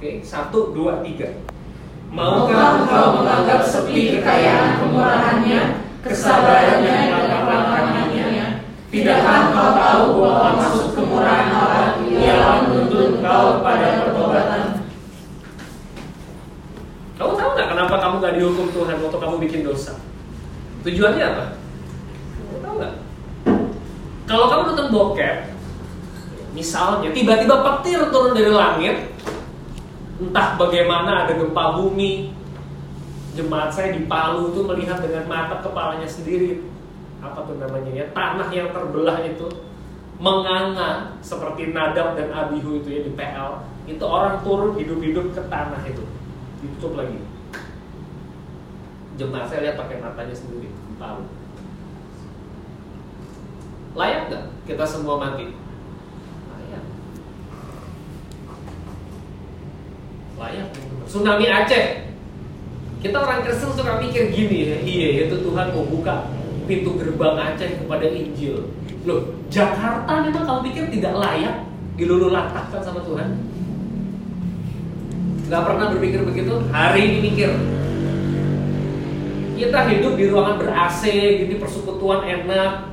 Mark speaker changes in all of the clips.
Speaker 1: Oke, satu, dua, tiga.
Speaker 2: Maukah engkau menganggap sepi kekayaan kemurahannya, kesabarannya, dan kelampanannya? Tidakkah engkau tahu bahwa maksud kemurahan Allah ialah menuntut engkau pada pertobatan?
Speaker 1: Kamu tahu nggak kenapa kamu nggak dihukum Tuhan waktu kamu bikin dosa? Tujuannya apa? Kamu tahu nggak? Kalau kamu nonton bokep, misalnya tiba-tiba petir turun dari langit, entah bagaimana ada gempa bumi, jemaat saya di Palu itu melihat dengan mata kepalanya sendiri. Apa tuh namanya ya tanah yang terbelah itu menganga seperti Nadab dan Abihu itu ya di PL itu orang turun hidup-hidup ke tanah itu. Ditutup lagi. Jemaat saya lihat pakai matanya sendiri di Palu. Layak nggak kita semua mati layak tsunami Aceh kita orang Kristen suka mikir gini ya, iya itu Tuhan mau buka pintu gerbang Aceh kepada Injil. Loh, Jakarta memang kamu pikir tidak layak dilululatahkan sama Tuhan? Gak pernah berpikir begitu? Hari ini mikir. Kita hidup di ruangan ber-AC, gini persekutuan enak,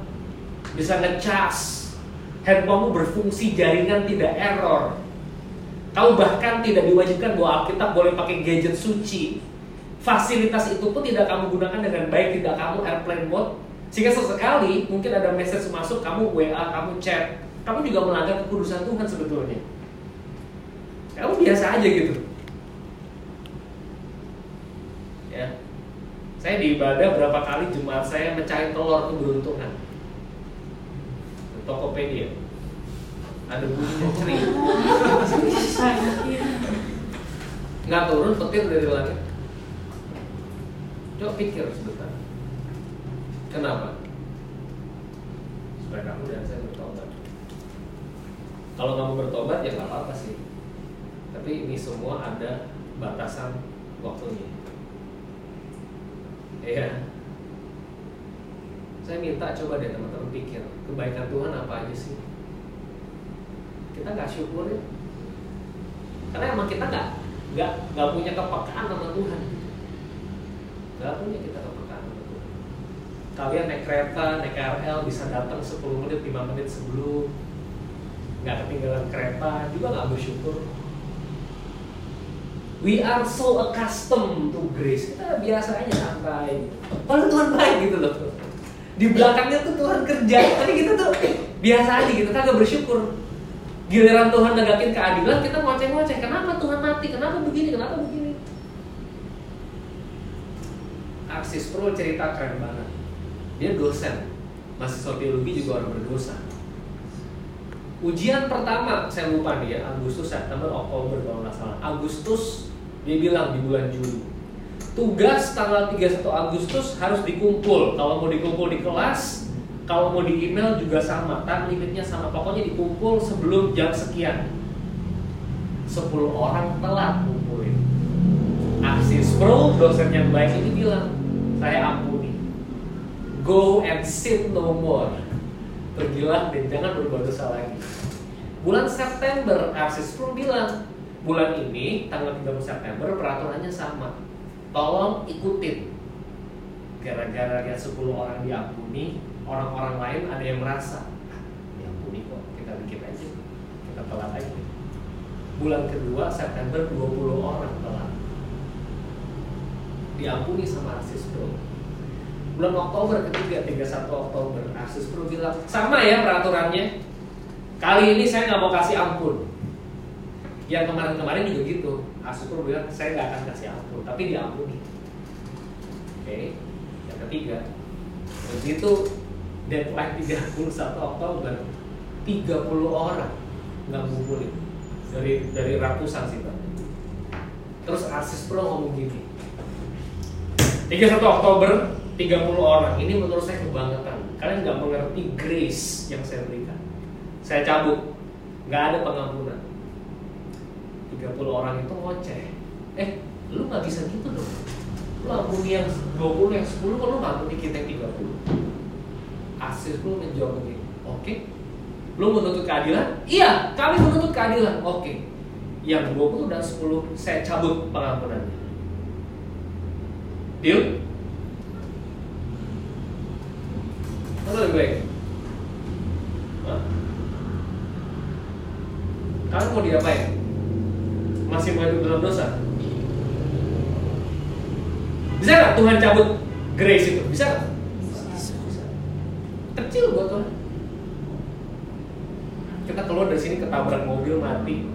Speaker 1: bisa ngecas, handphonemu berfungsi, jaringan tidak error. Kamu bahkan tidak diwajibkan bahwa Alkitab boleh pakai gadget suci. Fasilitas itu pun tidak kamu gunakan dengan baik, tidak kamu airplane mode. Sehingga sesekali mungkin ada message masuk, kamu WA, kamu chat. Kamu juga melanggar kekudusan Tuhan sebetulnya. Kamu biasa aja gitu. Ya. Saya di ibadah berapa kali jemaat saya mencari telur keberuntungan. Di Tokopedia. Ada bunyinya cering. Nggak turun petir dari langit. Coba pikir sebentar. Kenapa? Supaya kamu dan saya bertobat. Kalau kamu bertobat ya nggak apa-apa sih. Tapi ini semua ada batasan waktunya. Iya. Saya minta coba deh teman-teman pikir kebaikan Tuhan apa aja sih? Kita nggak syukur ya. Karena emang kita nggak nggak nggak punya kepekaan sama Tuhan. Nggak punya kita kepekaan sama Tuhan. Kalian naik kereta, naik KRL bisa datang 10 menit, 5 menit sebelum nggak ketinggalan kereta juga nggak bersyukur. We are so accustomed to grace. Kita biasa aja santai. Padahal Tuhan baik gitu loh. Di belakangnya tuh Tuhan kerja, tapi kita tuh biasa aja gitu, kagak bersyukur. Giliran Tuhan negakin keadilan, kita ngoceh-ngoceh. Kenapa Tuhan mati? Kenapa begini? Kenapa begini? Arsis Pro cerita keren banget. Dia dosen, mahasiswa teologi juga orang berdosa. Ujian pertama, saya lupa nih ya, Agustus, September, Oktober kalau nggak salah. Agustus, dia bilang di bulan Juli. Tugas tanggal 31 Agustus harus dikumpul. Kalau mau dikumpul di kelas, kalau mau di email juga sama. Time limitnya sama. Pokoknya dikumpul sebelum jam sekian. 10 orang telat kumpulin. Aksis Pro, dosen yang baik ini bilang, saya ampuni. Go and sin no more pergilah dan jangan berbuat dosa lagi. Bulan September, Aksis Pro bilang, bulan ini tanggal 30 September peraturannya sama. Tolong ikutin. Gara-gara lihat 10 orang diampuni, orang-orang lain ada yang merasa, ah, diampuni kok, kita bikin aja. Kita telat aja. Bulan kedua September 20 orang telat. Diampuni sama Aksis Pro bulan Oktober ketiga 31 Oktober Asus Pro bilang sama ya peraturannya kali ini saya nggak mau kasih ampun yang kemarin-kemarin juga gitu Asus Pro bilang saya nggak akan kasih ampun tapi diampuni oke yang ketiga begitu deadline 31 Oktober 30 orang nggak ngumpulin. Dari dari ratusan sih pak. Terus Asus Pro ngomong gini 31 Oktober 30 orang. Ini menurut saya kebangetan. Kalian nggak mengerti grace yang saya berikan. Saya cabut. Nggak ada pengampunan. 30 orang itu ngoceh. Eh lu nggak bisa gitu dong. Lu ampuni yang 20 yang 10 kok lu nggak ampuni kita yang 30 asis lu menjawab begini oke lu menuntut keadilan iya kami menuntut keadilan oke Yang 20 dan 10 saya cabut pengampunannya. Deal? Mana lebih baik? Kalian mau diapain? Masih mau hidup dalam dosa? Bisa nggak Tuhan cabut grace itu? Bisa nggak? Kecil Tuhan. Kita keluar dari sini ketabrak mobil mati,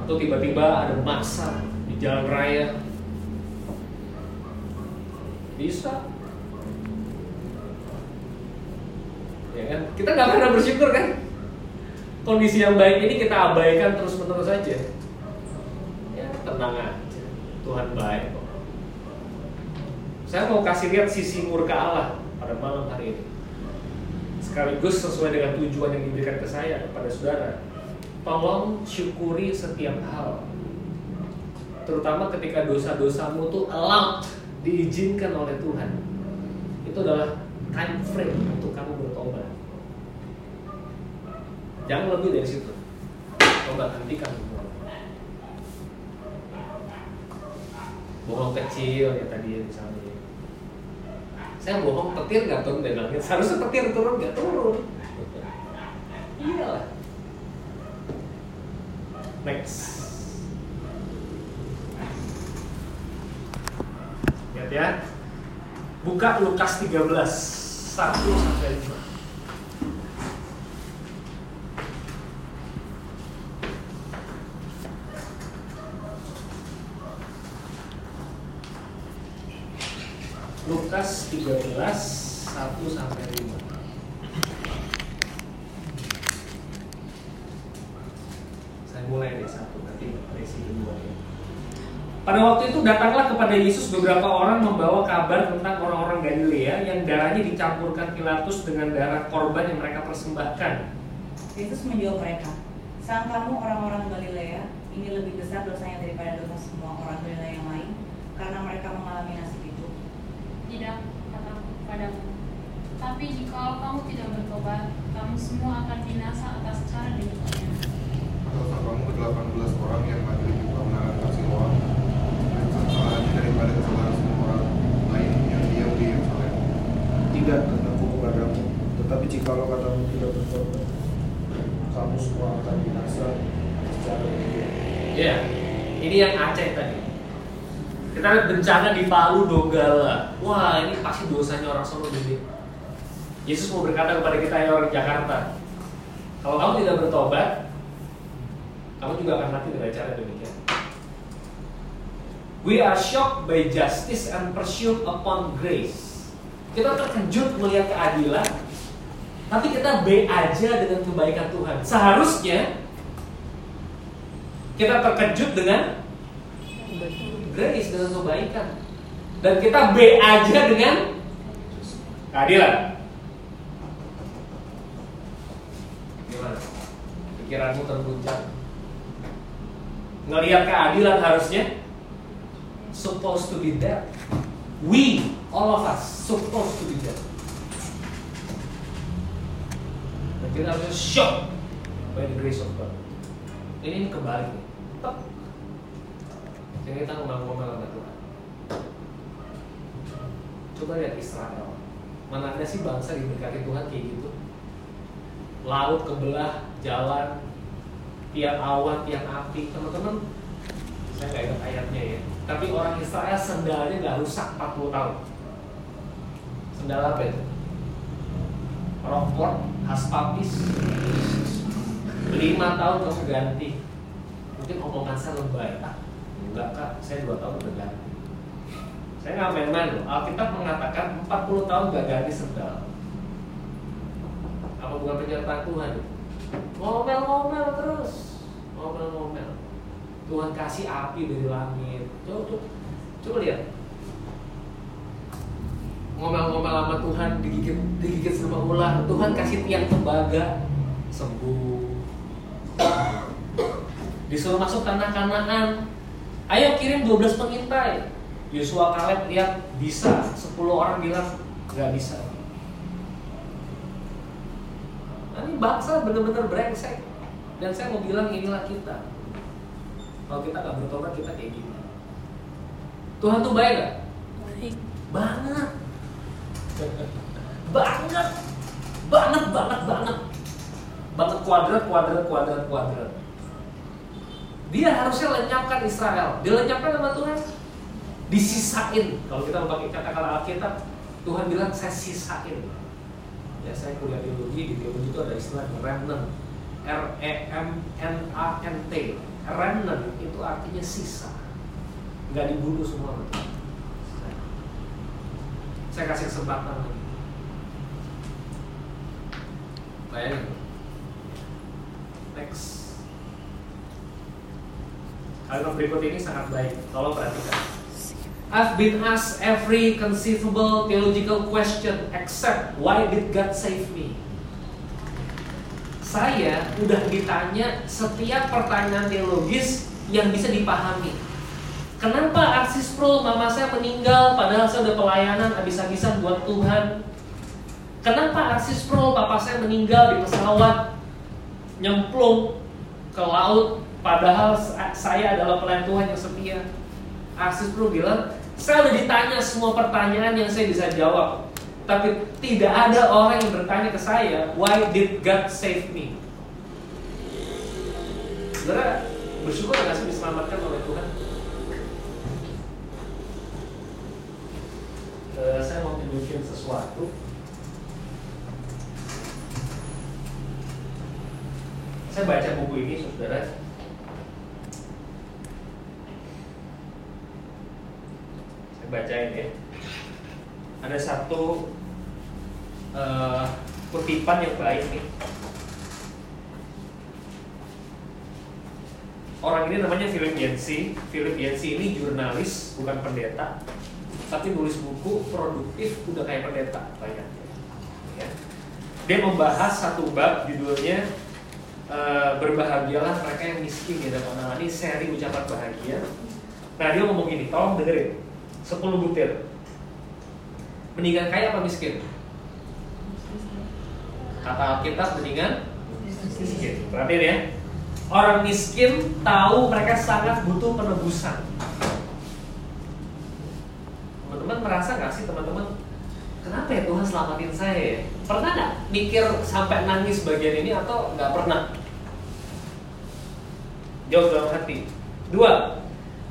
Speaker 1: atau tiba-tiba ada masa di jalan raya. Bisa. Ya kan? Kita nggak pernah bersyukur kan? Kondisi yang baik ini kita abaikan terus-menerus saja. Ya tenang aja, Tuhan baik. Saya mau kasih lihat sisi murka Allah pada malam hari ini. Sekaligus sesuai dengan tujuan yang diberikan ke saya kepada saudara. Tolong syukuri setiap hal. Terutama ketika dosa-dosamu tuh allowed, diizinkan oleh Tuhan. Itu adalah time frame untuk kamu bertobat. Jangan lebih dari situ. Coba hentikan semua. Bohong kecil ya tadi ya misalnya. Saya bohong petir nggak turun dari langit. Seharusnya petir turun nggak turun. Iyalah. Next. Lihat ya. Buka Lukas 13 1 sampai 5. Lukas 13 1 sampai 5. Saya mulai dari satu nanti resi kedua ya. Pada waktu itu datanglah kepada Yesus beberapa orang membawa kabar tentang orang-orang Galilea yang darahnya dicampurkan Pilatus dengan darah korban yang mereka persembahkan.
Speaker 3: Yesus menjawab mereka, Sang kamu orang-orang Galilea, ini lebih besar dosanya daripada dosa semua orang Galilea yang lain, karena mereka mengalami nasib itu.
Speaker 4: Tidak, kataku padamu. Tapi jika kamu tidak bertobat, kamu semua akan binasa atas cara demikian.
Speaker 5: Dosa kamu ke-18 orang yang mati di kasih uang dan kesalahannya daripada kesalahan semua orang lain yang diam di Yerusalem.
Speaker 6: Tidak kataku kepadamu, tetapi jikalau katamu tidak bertobat, kamu semua akan binasa secara demikian.
Speaker 1: Ya, ini yang Aceh tadi. Kita lihat bencana di Palu Donggala. Wah, ini pasti dosanya orang Solo gede. Yesus mau berkata kepada kita yang orang Jakarta, kalau kamu tidak bertobat, kamu juga akan mati dengan cara demikian. We are shocked by justice and pursuit upon grace. Kita terkejut melihat keadilan, tapi kita B aja dengan kebaikan Tuhan. Seharusnya kita terkejut dengan grace dengan kebaikan dan kita B aja dengan keadilan. Gimana? Pikiranmu terguncang. Ngelihat keadilan harusnya supposed to be there. We, all of us, supposed to be there. Dan kita harusnya shock by the grace of God. Ini kebalik. Jadi kita ngomel-ngomel sama Tuhan. Coba lihat Israel. Mana ada sih bangsa diberkati Tuhan kayak gitu? Laut kebelah, jalan, tiang awan, tiang api. Teman-teman, saya nggak ingat ayatnya ya. Tapi orang Israel sendalnya nggak rusak 40 tahun. Sendal apa itu? Rockport, Haspapis. Lima tahun kamu ganti. Mungkin omongan saya lebay. Enggak kak, saya dua tahun udah ganti. Saya nggak main-main loh. Alkitab mengatakan 40 tahun gak ganti sendal. Apa bukan penyertaan Tuhan? Ngomel-ngomel terus, ngomel-ngomel. Tuhan kasih api dari langit. Coba, coba, coba lihat. Ngomel-ngomel sama Tuhan digigit digigit sama ular. Tuhan kasih tiang tembaga sembuh. Disuruh masuk tanah kanaan. Ayo kirim 12 pengintai. Yosua Kaleb lihat bisa, 10 orang bilang nggak bisa. Nah, ini bangsa benar-benar brengsek. Dan saya mau bilang inilah kita. Kalau kita nggak bertobat kita kayak gini. Tuhan tuh baik nggak?
Speaker 2: Baik.
Speaker 1: Banget. banget. Banget, banget, banget. Banget kuadrat, kuadrat, kuadrat, kuadrat. Dia harusnya lenyapkan Israel. Dilenyapkan sama Tuhan. Disisain. Kalau kita memakai kata-kata Alkitab, Tuhan bilang saya sisain. Ya saya kuliah teologi di teologi itu ada istilah remnant. R E M N A N T. Remnant itu artinya sisa. Nggak dibunuh semua. Saya kasih kesempatan lagi. Bayangin. Next. Kalimat berikut ini sangat baik. Tolong perhatikan. I've been asked every conceivable theological question except why did God save me? Saya udah ditanya setiap pertanyaan teologis yang bisa dipahami. Kenapa Arsis Pro mama saya meninggal padahal saya udah pelayanan habis-habisan buat Tuhan? Kenapa Arsis Pro papa saya meninggal di pesawat nyemplung ke laut padahal saya adalah pelayan Tuhan yang setia? Arsis Pro bilang, saya udah ditanya semua pertanyaan yang saya bisa jawab. Tapi tidak ada orang yang bertanya ke saya, why did God save me? Saudara, bersyukur nggak sih diselamatkan oleh Tuhan? Uh, saya mau tunjukin sesuatu. Saya baca buku ini, saudara. Bacain ya. Ada satu uh, kutipan yang baik nih. Orang ini namanya Philip Yancey. Philip Yancey ini jurnalis, bukan pendeta, tapi nulis buku produktif udah kayak pendeta banyak. Ya. Dia membahas satu bab judulnya uh, berbahagialah mereka yang miskin ya dan menangani seri ucapan bahagia. Nah dia ngomong gini, tolong dengerin, 10 butir. Mendingan kaya apa miskin? Kata Alkitab mendingan miskin. Perhatiin ya. Orang miskin tahu mereka sangat butuh penebusan. Teman-teman merasa nggak sih teman-teman? Kenapa ya Tuhan selamatin saya ya? Pernah nggak mikir sampai nangis bagian ini atau nggak pernah? Jauh dalam hati. Dua,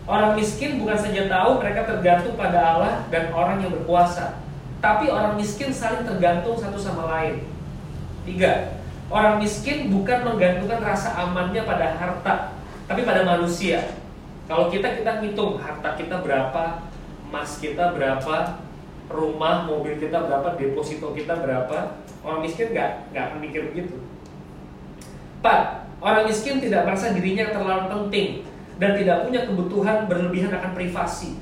Speaker 1: orang miskin bukan saja tahu mereka tergantung pada Allah dan orang yang berkuasa, tapi orang miskin saling tergantung satu sama lain. Tiga, orang miskin bukan menggantungkan rasa amannya pada harta, tapi pada manusia. Kalau kita kita ngitung harta kita berapa, emas kita berapa, rumah, mobil kita berapa, deposito kita berapa, orang miskin nggak nggak mikir begitu. Empat, orang miskin tidak merasa dirinya terlalu penting dan tidak punya kebutuhan berlebihan akan privasi.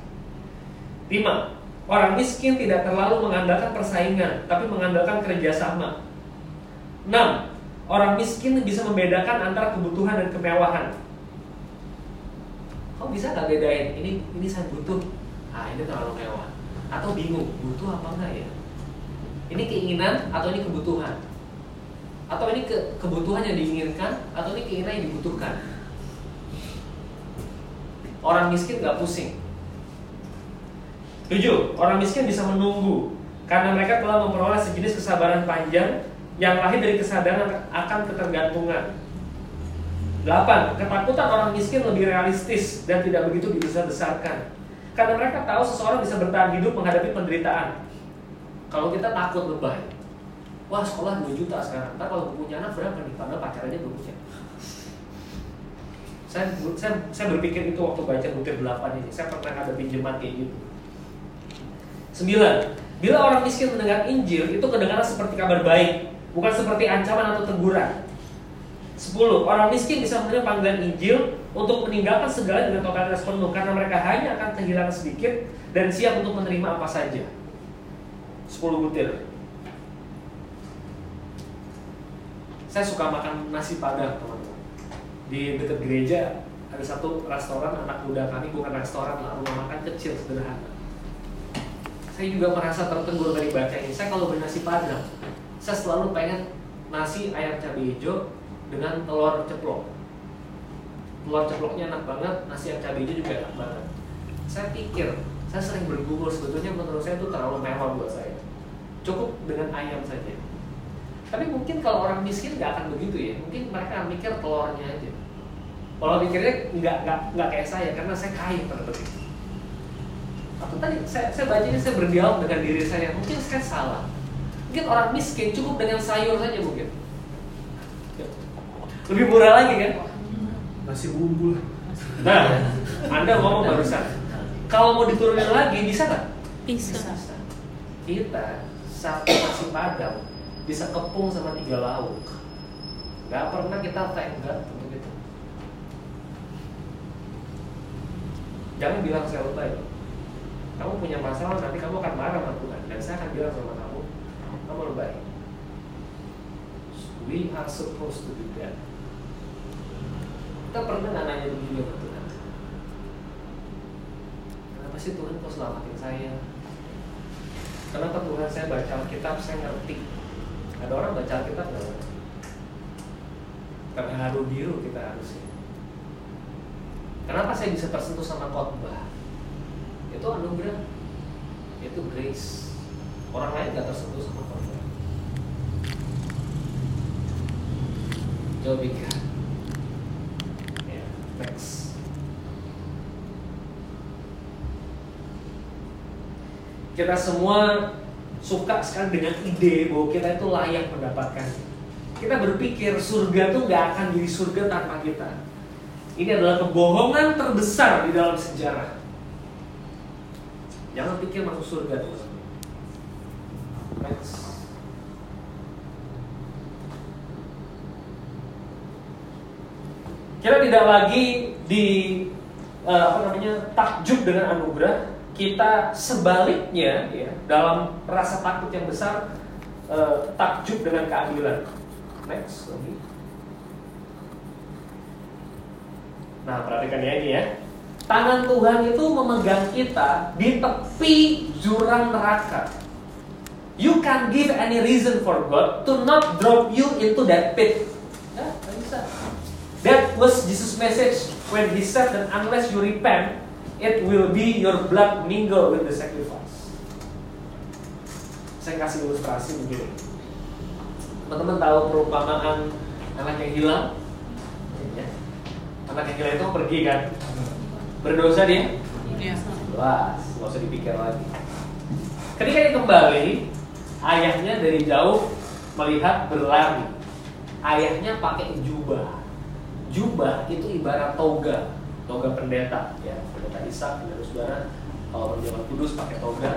Speaker 1: Lima, orang miskin tidak terlalu mengandalkan persaingan, tapi mengandalkan kerjasama. Enam, orang miskin bisa membedakan antara kebutuhan dan kemewahan. Kau bisa nggak bedain? Ini ini saya butuh, ah ini terlalu mewah. Atau bingung, butuh apa enggak ya? Ini keinginan atau ini kebutuhan? Atau ini ke, kebutuhan yang diinginkan atau ini keinginan yang dibutuhkan? Orang miskin nggak pusing. Tujuh, orang miskin bisa menunggu karena mereka telah memperoleh sejenis kesabaran panjang yang lahir dari kesadaran akan ketergantungan. 8. Ketakutan orang miskin lebih realistis dan tidak begitu dibesar-besarkan. Karena mereka tahu seseorang bisa bertahan hidup menghadapi penderitaan. Kalau kita takut lebay, wah sekolah 2 juta sekarang, ntar kalau punya anak berapa nih? Padahal pacarannya belum punya. Saya, saya, saya berpikir itu waktu baca butir 8 ini, saya pernah ada pinjaman kayak gitu. 9. Bila orang miskin mendengar Injil, itu kedengaran seperti kabar baik, bukan seperti ancaman atau teguran. 10. Orang miskin bisa menerima panggilan Injil untuk meninggalkan segala dengan totalitas penuh karena mereka hanya akan kehilangan sedikit dan siap untuk menerima apa saja. 10 butir. Saya suka makan nasi padang, teman-teman. Di dekat gereja ada satu restoran anak muda kami, bukan restoran lah, rumah makan kecil sederhana. Saya juga merasa tertegur dari baca ini. Saya kalau beli nasi padang, saya selalu pengen nasi ayam cabai hijau dengan telur ceplok. telur ceploknya enak banget, nasi yang cabenya juga enak banget. Saya pikir, saya sering bergumul sebetulnya menurut saya itu terlalu mewah buat saya. Cukup dengan ayam saja. Tapi mungkin kalau orang miskin nggak akan begitu ya. Mungkin mereka mikir telurnya aja. Kalau mikirnya nggak nggak nggak kayak saya karena saya kaya pada. Atau tadi saya, saya baca ini saya berdialog dengan diri saya. Mungkin saya salah. Mungkin orang miskin cukup dengan sayur saja mungkin. Lebih murah lagi kan?
Speaker 6: Nasi bumbu lah.
Speaker 1: Nah, Anda ngomong barusan. Kalau mau diturunin lagi bisa nggak?
Speaker 2: Bisa.
Speaker 1: Kita satu nasi padang bisa kepung sama tiga lauk. Gak pernah kita thank God untuk itu. Jangan bilang saya lebay. Kamu punya masalah nanti kamu akan marah sama Tuhan dan saya akan bilang sama kamu, kamu lebay. We are supposed to do that. Kita pernah nggak nanya begini sama Tuhan? Kenapa sih Tuhan kok selamatin saya? Kenapa Tuhan saya baca Alkitab saya ngerti? Ada orang baca Alkitab nggak? ngerti? Karena haru biru kita harusnya. Kenapa saya bisa tersentuh sama khotbah? Itu anugerah, itu grace. Orang lain nggak tersentuh sama khotbah. Pikir. Ya, next. Kita semua suka sekali dengan ide bahwa kita itu layak mendapatkannya. Kita berpikir surga tuh nggak akan jadi surga tanpa kita. Ini adalah kebohongan terbesar di dalam sejarah. Jangan pikir masuk surga Next. Kita tidak lagi di eh, apa namanya takjub dengan anugerah, kita sebaliknya ya dalam rasa takut yang besar eh, takjub dengan keadilan. Next lagi. Nah perhatikan ya ini ya. Tangan Tuhan itu memegang kita di tepi jurang neraka. You can't give any reason for God to not drop you into that pit. Ya, bisa. That was Jesus' message when he said that unless you repent, it will be your blood mingle with the sacrifice. Saya kasih ilustrasi begini. Teman-teman tahu perumpamaan anak yang hilang? Ya. Anak yang hilang itu pergi kan? Berdosa dia?
Speaker 2: Iya.
Speaker 1: Jelas, nggak usah dipikir lagi. Ketika dia kembali, ayahnya dari jauh melihat berlari. Ayahnya pakai jubah. Jubah itu ibarat toga, toga pendeta, ya pendeta Ishak, pendeta saudara. Kalau berjalan kudus pakai toga.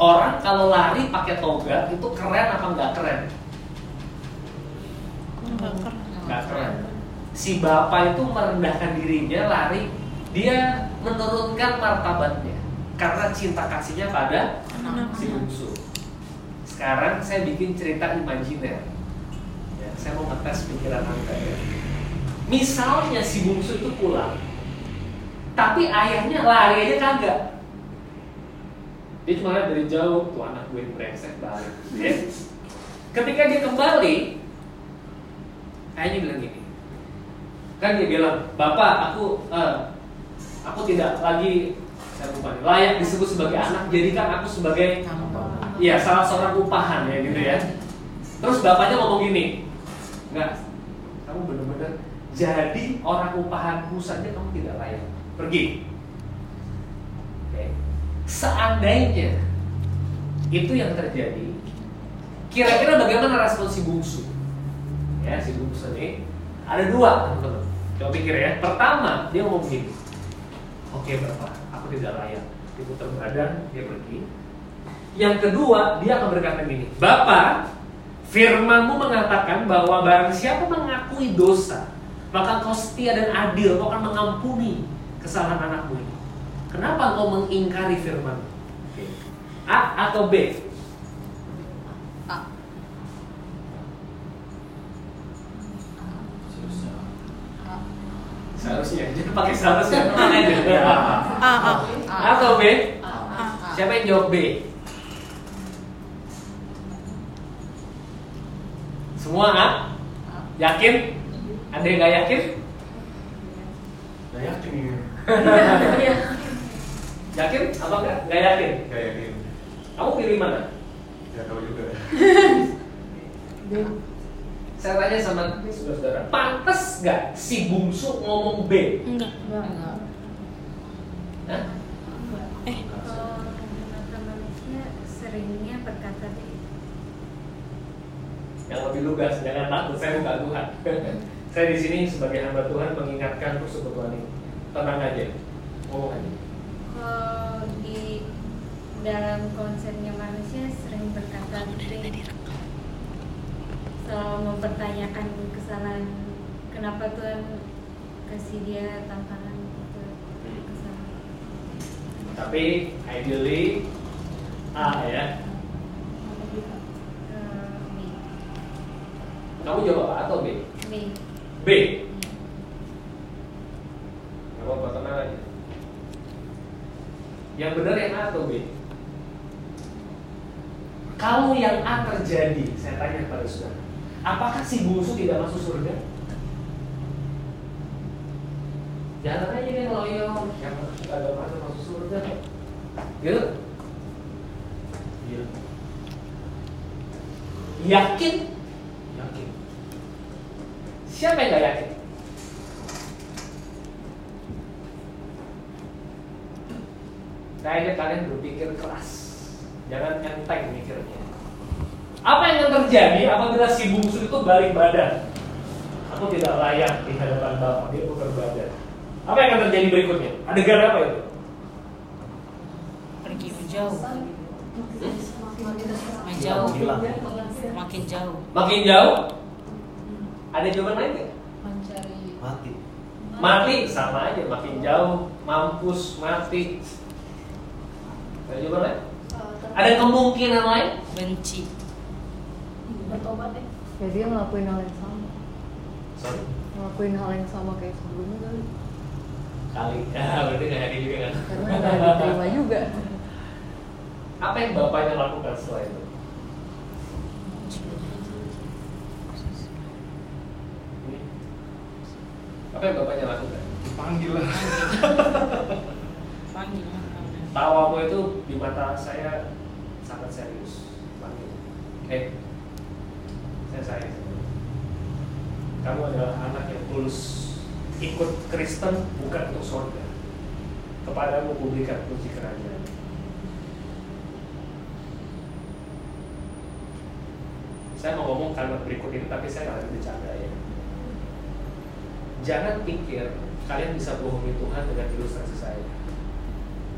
Speaker 1: Orang kalau lari pakai toga itu keren apa nggak keren? Nggak keren. Si bapak itu merendahkan dirinya lari, dia menurunkan martabatnya karena cinta kasihnya pada si bungsu. Sekarang saya bikin cerita imajiner. Ya, saya mau ngetes pikiran anda ya. Misalnya si bungsu itu pulang, tapi ayahnya lari aja kagak. Dia cuma lihat dari jauh, tuh anak gue brengsek balik. Ketika dia kembali, ayahnya bilang gini, kan dia bilang, bapak aku eh, aku tidak lagi layak disebut sebagai anak, jadikan aku sebagai Iya, salah seorang upahan ya gitu ya. Terus bapaknya ngomong gini, enggak, kamu benar-benar jadi orang upahanku saja kamu tidak layak. Pergi. Oke. Seandainya itu yang terjadi, kira-kira bagaimana respon si bungsu? Ya, si bungsu ini ada dua teman-teman. Coba pikir ya. Pertama, dia ngomong gini, oke bapak, aku tidak layak. Diputar badan, dia pergi. Yang kedua, dia akan berkata gini, Bapak, firmanmu mengatakan bahwa barang siapa mengakui dosa, maka kau setia dan adil, kau akan mengampuni kesalahan anakmu ini. Kenapa kau mengingkari firman? A atau B? Seharusnya, jangan pakai seharusnya, tenang aja.
Speaker 2: A, A.
Speaker 1: A atau B? Siapa yang jawab B? Semua A? Yakin? Ada yang nggak yakin?
Speaker 5: Nggak yakin.
Speaker 2: Iya.
Speaker 1: Yakin? Apa enggak? Nggak yakin.
Speaker 5: Nggak yakin.
Speaker 1: Kamu pilih mana?
Speaker 5: Nggak tahu juga.
Speaker 1: Saya tanya sama saudara-saudara, pantas nggak si bungsu ngomong B?
Speaker 2: Enggak.
Speaker 7: Enggak.
Speaker 1: Hah?
Speaker 2: Eh,
Speaker 4: Kalau manusia seringnya berkata begitu.
Speaker 1: Yang lebih lugas, jangan takut, saya bukan Tuhan. saya di sini sebagai hamba Tuhan mengingatkan persekutuan ini. Tenang aja, ngomong aja.
Speaker 4: Kalau di dalam konsepnya manusia sering berkata. Selalu mempertanyakan kesalahan kenapa Tuhan kasih dia tantangan itu kesalahan.
Speaker 1: Tapi ideally A ya.
Speaker 4: Eh, B.
Speaker 1: Kamu jawab A atau B?
Speaker 4: B.
Speaker 1: B. Gak apa-apa, tenang aja. Yang benar yang A atau B? Kalau yang A terjadi, saya tanya kepada saudara, apakah si bungsu tidak masuk surga? Jangan aja nih loyo, yang agak masuk masuk surga. Gitu? Iya. Yakin. Siapa yang gak yakin? Kayaknya kalian berpikir keras Jangan enteng mikirnya Apa yang akan terjadi apabila si bungsu itu balik badan? Aku tidak layak di hadapan Bapak, dia putar badan Apa yang akan terjadi berikutnya? Adegan apa itu?
Speaker 2: pergi menjauh. Makin jauh. Makin jauh.
Speaker 1: Makin jauh? Ada jawaban lain nggak?
Speaker 7: Mencari
Speaker 6: Mati.
Speaker 1: Mati sama aja, makin jauh, mampus, mati. Ada jawaban lain? Ada kemungkinan lain?
Speaker 2: Benci.
Speaker 7: bertobat ya.
Speaker 8: Ya dia ngelakuin hal yang sama
Speaker 1: Sorry.
Speaker 8: Ngelakuin hal yang sama kayak sebelumnya kali
Speaker 1: Kali. Ya, berarti nggak yakin juga kan?
Speaker 8: Karena gak diterima juga
Speaker 1: Apa yang bapaknya lakukan setelah itu? Hmm? Apa yang bapaknya lakukan?
Speaker 5: Panggil lah.
Speaker 2: Panggil.
Speaker 1: Tawamu itu di mata saya sangat serius. Panggil. Eh, saya sayang. sama kamu. Adalah anak yang tulus ikut Kristen bukan untuk surga. Kepadamu kuberikan kunci kerajaan. Saya mau ngomong kalimat berikut ini tapi saya nggak lagi bercanda ya. Jangan pikir kalian bisa bohongi Tuhan dengan ilustrasi saya.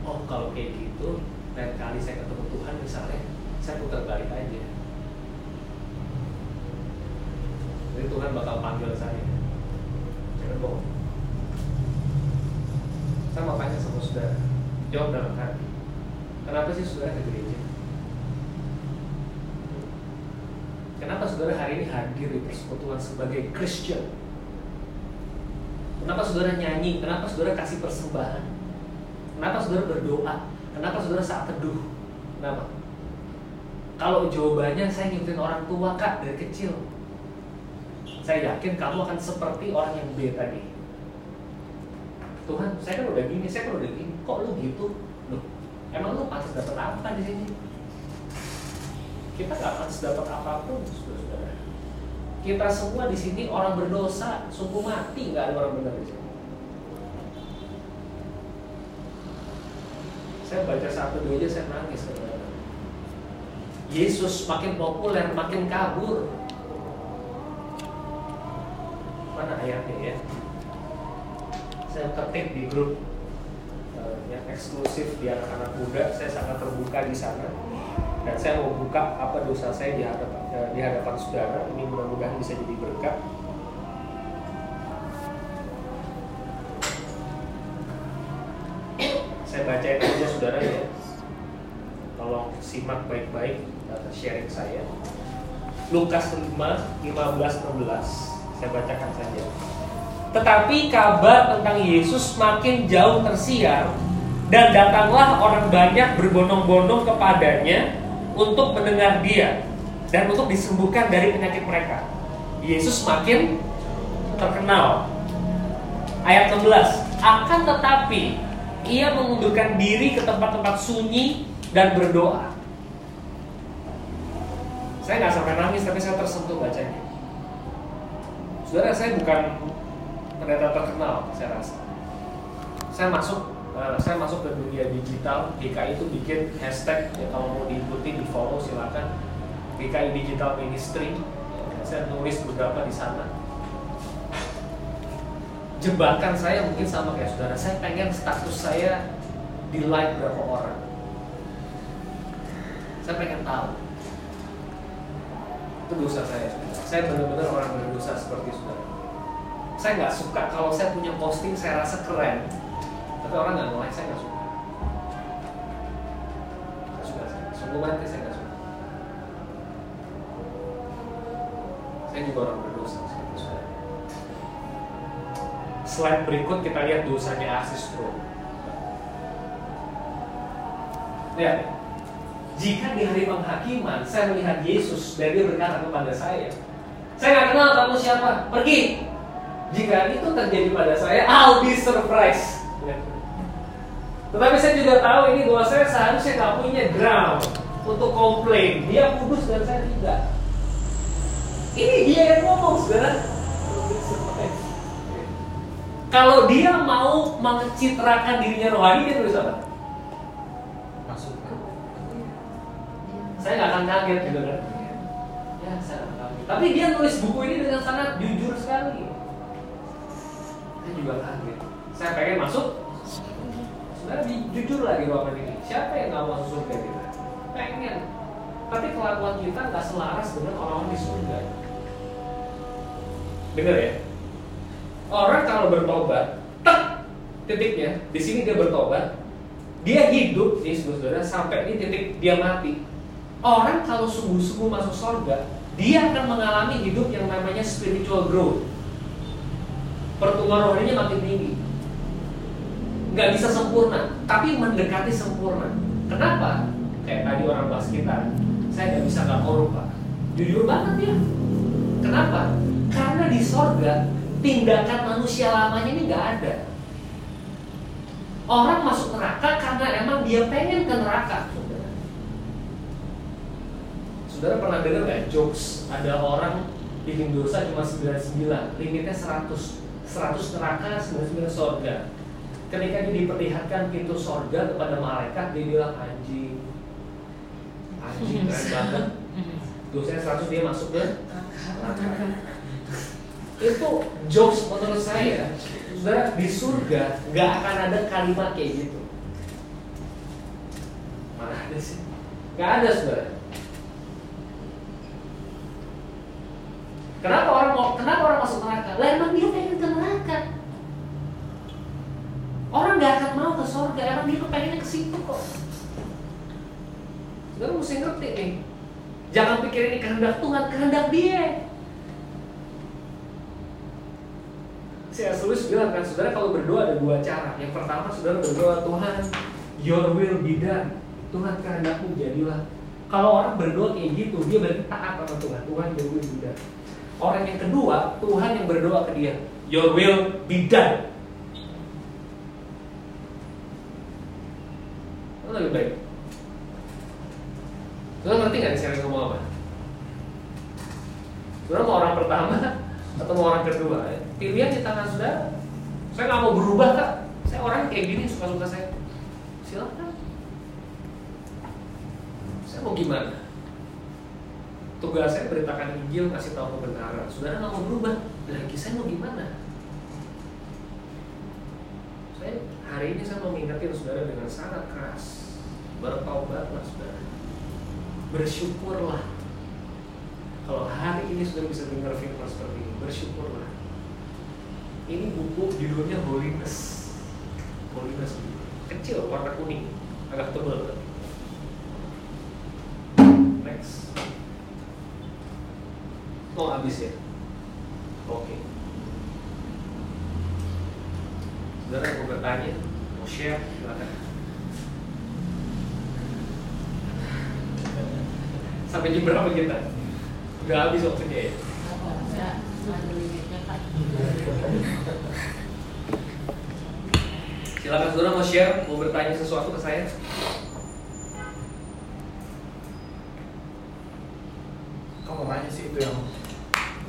Speaker 1: Oh kalau kayak gitu, lain kali saya ketemu Tuhan misalnya, saya putar balik aja. Jadi Tuhan bakal panggil saya. Jangan bohong. Saya mau tanya sama saudara, jawab dalam hati. Kenapa sih saudara ke gereja? Kenapa saudara hari ini hadir di persekutuan sebagai Christian? Kenapa saudara nyanyi? Kenapa saudara kasih persembahan? Kenapa saudara berdoa? Kenapa saudara saat teduh? Kenapa? Kalau jawabannya saya ngikutin orang tua kak dari kecil Saya yakin kamu akan seperti orang yang B tadi Tuhan, saya kan udah gini, saya kan udah gini Kok lu gitu? Loh, emang lu pantas dapat apa di sini? Kita gak pantas dapat apa pun, kita semua di sini orang berdosa, sungguh mati nggak ada orang benar di sini. Saya baca satu dua aja saya nangis saudara. Yesus makin populer, makin kabur. Mana ayatnya ya? Saya ketik di grup eh, yang eksklusif di anak-anak muda. Saya sangat terbuka di sana dan saya mau buka apa dosa saya di hadapan eh, di hadapan saudara. Ini mudah-mudahan bisa jadi berkat. Saya bacain aja saudara ya. Tolong simak baik-baik data sharing saya. Lukas 5 15 16 saya bacakan saja. Tetapi kabar tentang Yesus makin jauh tersiar dan datanglah orang banyak berbondong-bondong kepadanya untuk mendengar dia dan untuk disembuhkan dari penyakit mereka. Yesus makin terkenal. Ayat 16. Akan tetapi ia mengundurkan diri ke tempat-tempat sunyi dan berdoa. Saya nggak sampai nangis tapi saya tersentuh bacanya. Saudara saya bukan pendeta terkenal, saya rasa. Saya masuk eh, saya masuk ke dunia digital, GKI itu bikin hashtag ya kalau mau diikuti di follow silakan GKI Digital Ministry. Saya nulis beberapa di sana. Jebakan saya mungkin sama kayak saudara. Saya pengen status saya di like berapa orang. Saya pengen tahu. Itu dosa saya. Saya benar-benar orang berdosa seperti saudara. Saya nggak suka kalau saya punya posting saya rasa keren, tapi orang nggak like saya nggak suka. Nggak suka saya. Sungguh mati saya nggak suka. Saya juga orang berdosa. Slide berikut kita lihat dosanya Asis. Lihat, nih. jika di hari penghakiman saya melihat Yesus dan dia berkata kepada saya, saya nggak kenal kamu siapa, pergi. Jika itu terjadi pada saya, I'll be surprised. Lihat. Tetapi saya juga tahu ini bahwa saya seharusnya nggak punya ground untuk komplain. Dia kudus dan saya tidak. Ini dia yang ngomong, saudara. Kalau dia mau mencitrakan dirinya rohani, dia tulis apa?
Speaker 6: Masukkan.
Speaker 1: Saya nggak akan kaget gitu kan. Ya, saya nggak kaget. Tapi dia nulis buku ini dengan sangat jujur sekali. Saya juga kaget. Saya pengen masuk. Sebenarnya jujur lah di ruangan ini. Siapa yang nggak mau surga kita? Pengen. Tapi kelakuan kita nggak selaras dengan orang-orang di surga. Dengar ya. Orang kalau bertobat, tek, titiknya di sini dia bertobat, dia hidup nih saudara sampai ini titik dia mati. Orang kalau sungguh-sungguh masuk surga, dia akan mengalami hidup yang namanya spiritual growth. Pertumbuhan rohaninya makin tinggi. Nggak bisa sempurna, tapi mendekati sempurna. Kenapa? Kayak tadi orang bahas kita, saya nggak bisa nggak korup pak. Jujur banget ya. Kenapa? Karena di sorga tindakan manusia lamanya ini nggak ada. Orang masuk neraka karena emang dia pengen ke neraka. Saudara, pernah dengar nggak jokes ada orang bikin dosa cuma 99, limitnya 100. 100 neraka, 99 sorga. Ketika dia diperlihatkan pintu sorga kepada malaikat, dia bilang anjing. Anjing keren banget. Dosanya 100 dia masuk ke neraka. Itu jokes menurut saya. Saudara di surga nggak akan ada kalimat kayak gitu. Mana ada sih? Nggak ada saudara kenapa orang mau kenapa orang masuk neraka? Lah emang dia pengen ke neraka orang nggak akan mau ke surga. Emang dia pengennya ke situ kok. Saudara mesti ngerti nih. Jangan pikir ini kehendak Tuhan kehendak dia. Saya tulis bilang kan saudara kalau berdoa ada dua cara. Yang pertama saudara berdoa Tuhan your will be done. Tuhan kehendakmu jadilah. Kalau orang berdoa kayak gitu dia berarti taat sama Tuhan. Tuhan your will be done. Orang yang kedua Tuhan yang berdoa ke dia your will be done Itu lebih baik Saudara ngerti nggak nih saya ngomong apa? Saudara mau orang pertama atau mau orang kedua ya? pilihan di tangan saudara saya nggak mau berubah kak saya orang kayak gini suka-suka saya silakan saya mau gimana tugas saya beritakan Injil kasih tahu kebenaran saudara nggak mau berubah lagi saya mau gimana saya hari ini saya mau mengingatkan saudara dengan sangat keras bertaubatlah saudara bersyukurlah kalau hari ini sudah bisa dengar firman seperti ini, bersyukurlah. Ini buku judulnya Holiness. Holiness kecil, warna kuning, agak tebal. Next. Oh habis ya? Oke. Saudara mau bertanya, mau share, silakan. Sampai jam berapa kita? Udah habis waktunya ya?
Speaker 2: Ada limitnya kan.
Speaker 1: Silakan saudara mau share, mau bertanya sesuatu ke saya.
Speaker 6: Kamu nanya sih itu yang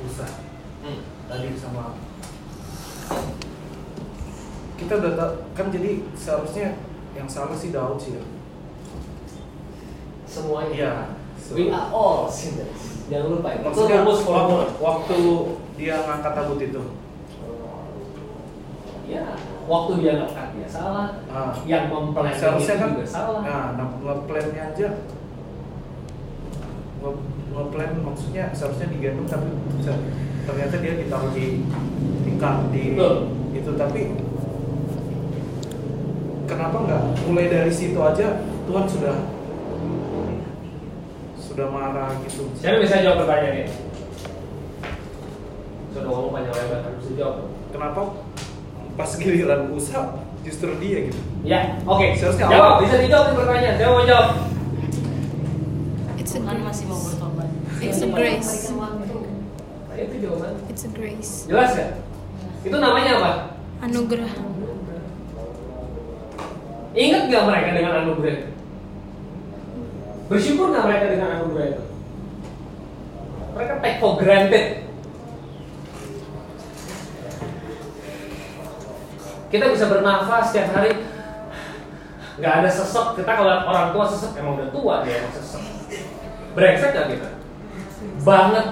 Speaker 6: usah
Speaker 1: Hmm.
Speaker 6: tadi sama kita udah tau kan jadi seharusnya yang salah sih Daud sih ya.
Speaker 1: Semuanya.
Speaker 6: Iya.
Speaker 1: We are all sinners. Jangan lupa itu. Itu
Speaker 6: Maksudnya waktu, waktu dia ngangkat tabut itu.
Speaker 1: Ya, waktu dia ngangkat dia salah.
Speaker 6: Ah.
Speaker 1: Yang
Speaker 6: Seharusnya
Speaker 1: itu
Speaker 6: kan
Speaker 1: juga salah.
Speaker 6: Nah, nah ngeplannya aja nge- ngeplan maksudnya seharusnya digendong tapi ternyata dia ditaruh di tingkat di
Speaker 1: Betul.
Speaker 6: itu tapi kenapa nggak mulai dari situ aja Tuhan sudah sudah marah gitu
Speaker 1: Siapa bisa jawab pertanyaan ini? Sudah ngomong panjang lebar, harus jawab.
Speaker 6: kenapa pas giliran usaha justru dia gitu
Speaker 1: Ya, oke.
Speaker 6: Seharusnya
Speaker 1: jawab,
Speaker 6: awal.
Speaker 1: bisa dijawab pertanyaan. Saya mau jawab.
Speaker 9: It's a
Speaker 3: Tuhan masih mau bertobat.
Speaker 9: It's a grace.
Speaker 1: Itu jawaban.
Speaker 9: It's a grace.
Speaker 1: Jelas ya? Itu namanya apa?
Speaker 9: Anugerah.
Speaker 1: Ingat gak mereka dengan anugerah itu? Bersyukur gak mereka dengan anugerah itu? Mereka take for granted. Kita bisa bernafas setiap hari. Gak ada sesek. Kita kalau orang tua sesek emang udah tua dia emang sesek. Brengsek gak kita? Banget.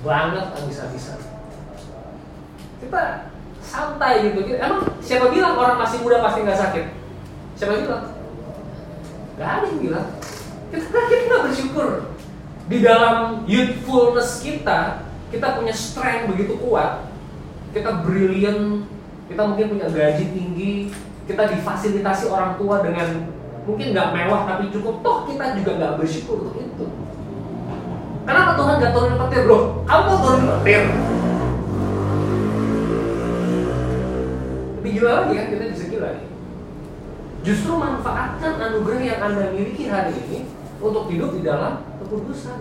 Speaker 1: Banget abis-abisan. Kita santai gitu. Emang siapa bilang orang masih muda pasti nggak sakit? Siapa bilang? Gak ada yang bilang. Kita, kita bersyukur di dalam youthfulness kita, kita punya strength begitu kuat, kita brilliant, kita mungkin punya gaji tinggi, kita difasilitasi orang tua dengan mungkin nggak mewah tapi cukup, toh kita juga nggak bersyukur untuk itu. Kenapa Tuhan nggak turunin petir bro? Kamu mau turunin petir? Lebih gila lagi kan kita bisa gila nih. Justru manfaatkan anugerah yang anda miliki hari ini untuk hidup di dalam kekudusan.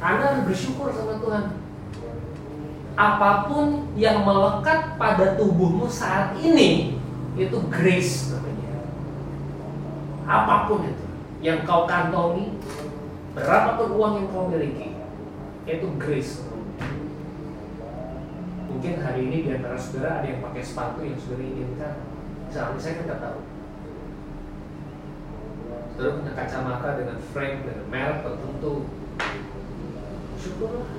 Speaker 1: Anda harus bersyukur sama Tuhan. Apa pun yang melekat pada tubuhmu saat ini itu grace namanya. Apa pun itu yang kau kantongi, berapapun uang yang kau miliki, itu grace. Mungkin hari ini di antara saudara ada yang pakai sepatu yang saudara inginkan. Misalnya saya kan nggak tahu. Saudara punya kacamata dengan frame dengan merek tertentu. Syukurlah.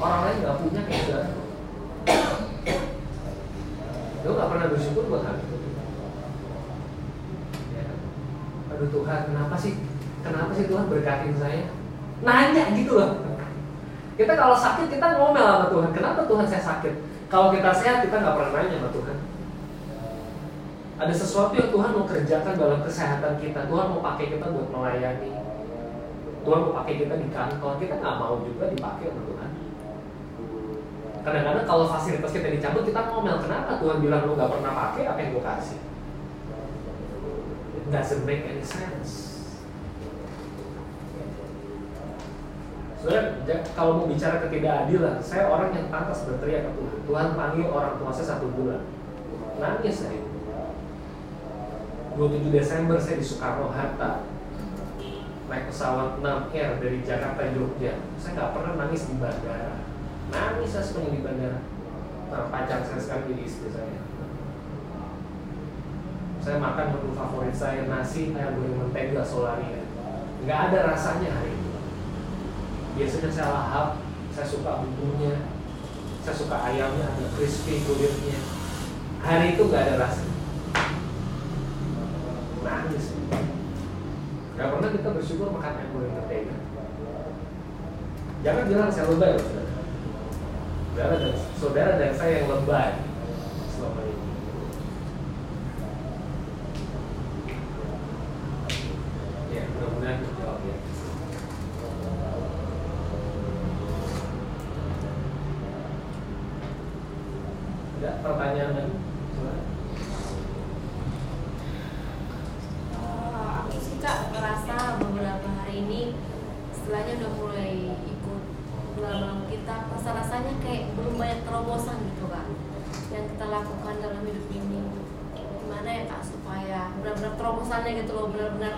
Speaker 1: Orang lain nggak punya kayak saudara. Lo nggak pernah bersyukur buat hal itu. Ya. Aduh Tuhan, kenapa sih? Kenapa sih Tuhan berkatin saya? Nanya gitu loh. Kita kalau sakit kita ngomel sama Tuhan. Kenapa Tuhan saya sakit? Kalau kita sehat kita nggak pernah nanya sama Tuhan. Ada sesuatu yang Tuhan mau kerjakan dalam kesehatan kita. Tuhan mau pakai kita buat melayani. Tuhan mau pakai kita di kantor. Kita nggak mau juga dipakai sama Tuhan. Kadang-kadang kalau fasilitas kita dicabut kita ngomel. Kenapa Tuhan bilang lu nggak pernah pakai apa yang gue kasih? It doesn't make any sense. Sebenarnya kalau mau bicara ketidakadilan, saya orang yang pantas berteriak ke Tuhan. Tuhan panggil orang tua saya satu bulan. Nangis saya. 27 Desember saya di Soekarno Hatta naik pesawat 6 Air dari Jakarta Jogja. Saya nggak pernah nangis di bandara. Nangis saya sepanjang di bandara. Pacar saya sekarang jadi istri saya. Saya makan menu favorit saya nasi ayam goreng mentega solaria. Nggak ada rasanya hari itu. Biasanya saya lahap, saya suka bumbunya, saya suka ayamnya ada crispy kulitnya. Hari itu nggak ada rasa. Nangis. Gak pernah kita bersyukur makan ayam goreng mentega. Jangan bilang saya lebay loh, saudara. Dan, saudara dan saya yang lebay selama ini. Ya, mudah-mudahan terjawab ya. Ada pertanyaan lagi? Silakan.
Speaker 10: Eh, aku sih kak ngerasa beberapa hari ini setelahnya udah mulai ikut dalam kita rasa rasanya kayak belum banyak terobosan gitu kak yang kita lakukan dalam hidup ini gimana ya kak supaya benar-benar terobosannya gitu loh benar-benar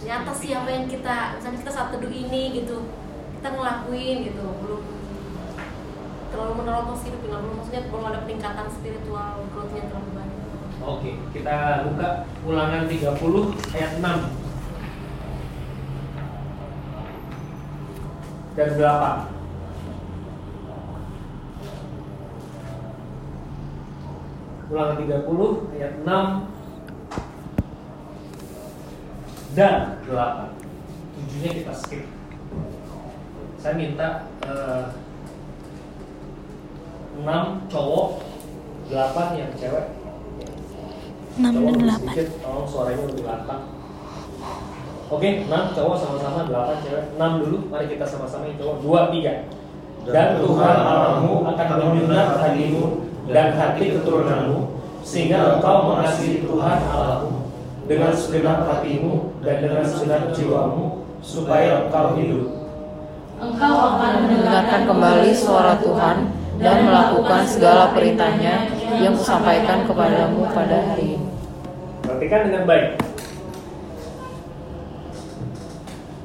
Speaker 10: nyata sih apa yang kita misalnya kita saat teduh ini gitu kita ngelakuin gitu belum terlalu menerobos hidup nggak belum maksudnya belum ada peningkatan spiritual growthnya terlalu banyak
Speaker 1: Oke, kita buka ulangan 30 ayat 6 dan 8. Ulangan 30 ayat 6 dan 8. Tujuhnya kita skip. Saya minta eh, 6 cowok, 8 yang cewek.
Speaker 9: 6 dan
Speaker 1: Cowok lebih
Speaker 9: 8.
Speaker 1: sedikit, tolong suaranya lebih lantang. Oke, 6 cowok sama-sama, 8 cewek. 6 dulu, mari kita sama-sama yang cowok. 2, 3. Dan Tuhan Allahmu akan menyunat hatimu dan hati keturunanmu sehingga engkau mengasihi Tuhan Allahmu dengan segenap hatimu dan dengan segenap jiwamu supaya engkau hidup.
Speaker 2: Engkau akan
Speaker 8: mendengarkan kembali suara Tuhan dan melakukan segala perintahnya yang kusampaikan kepadamu pada hari ini.
Speaker 1: Perhatikan dengan baik.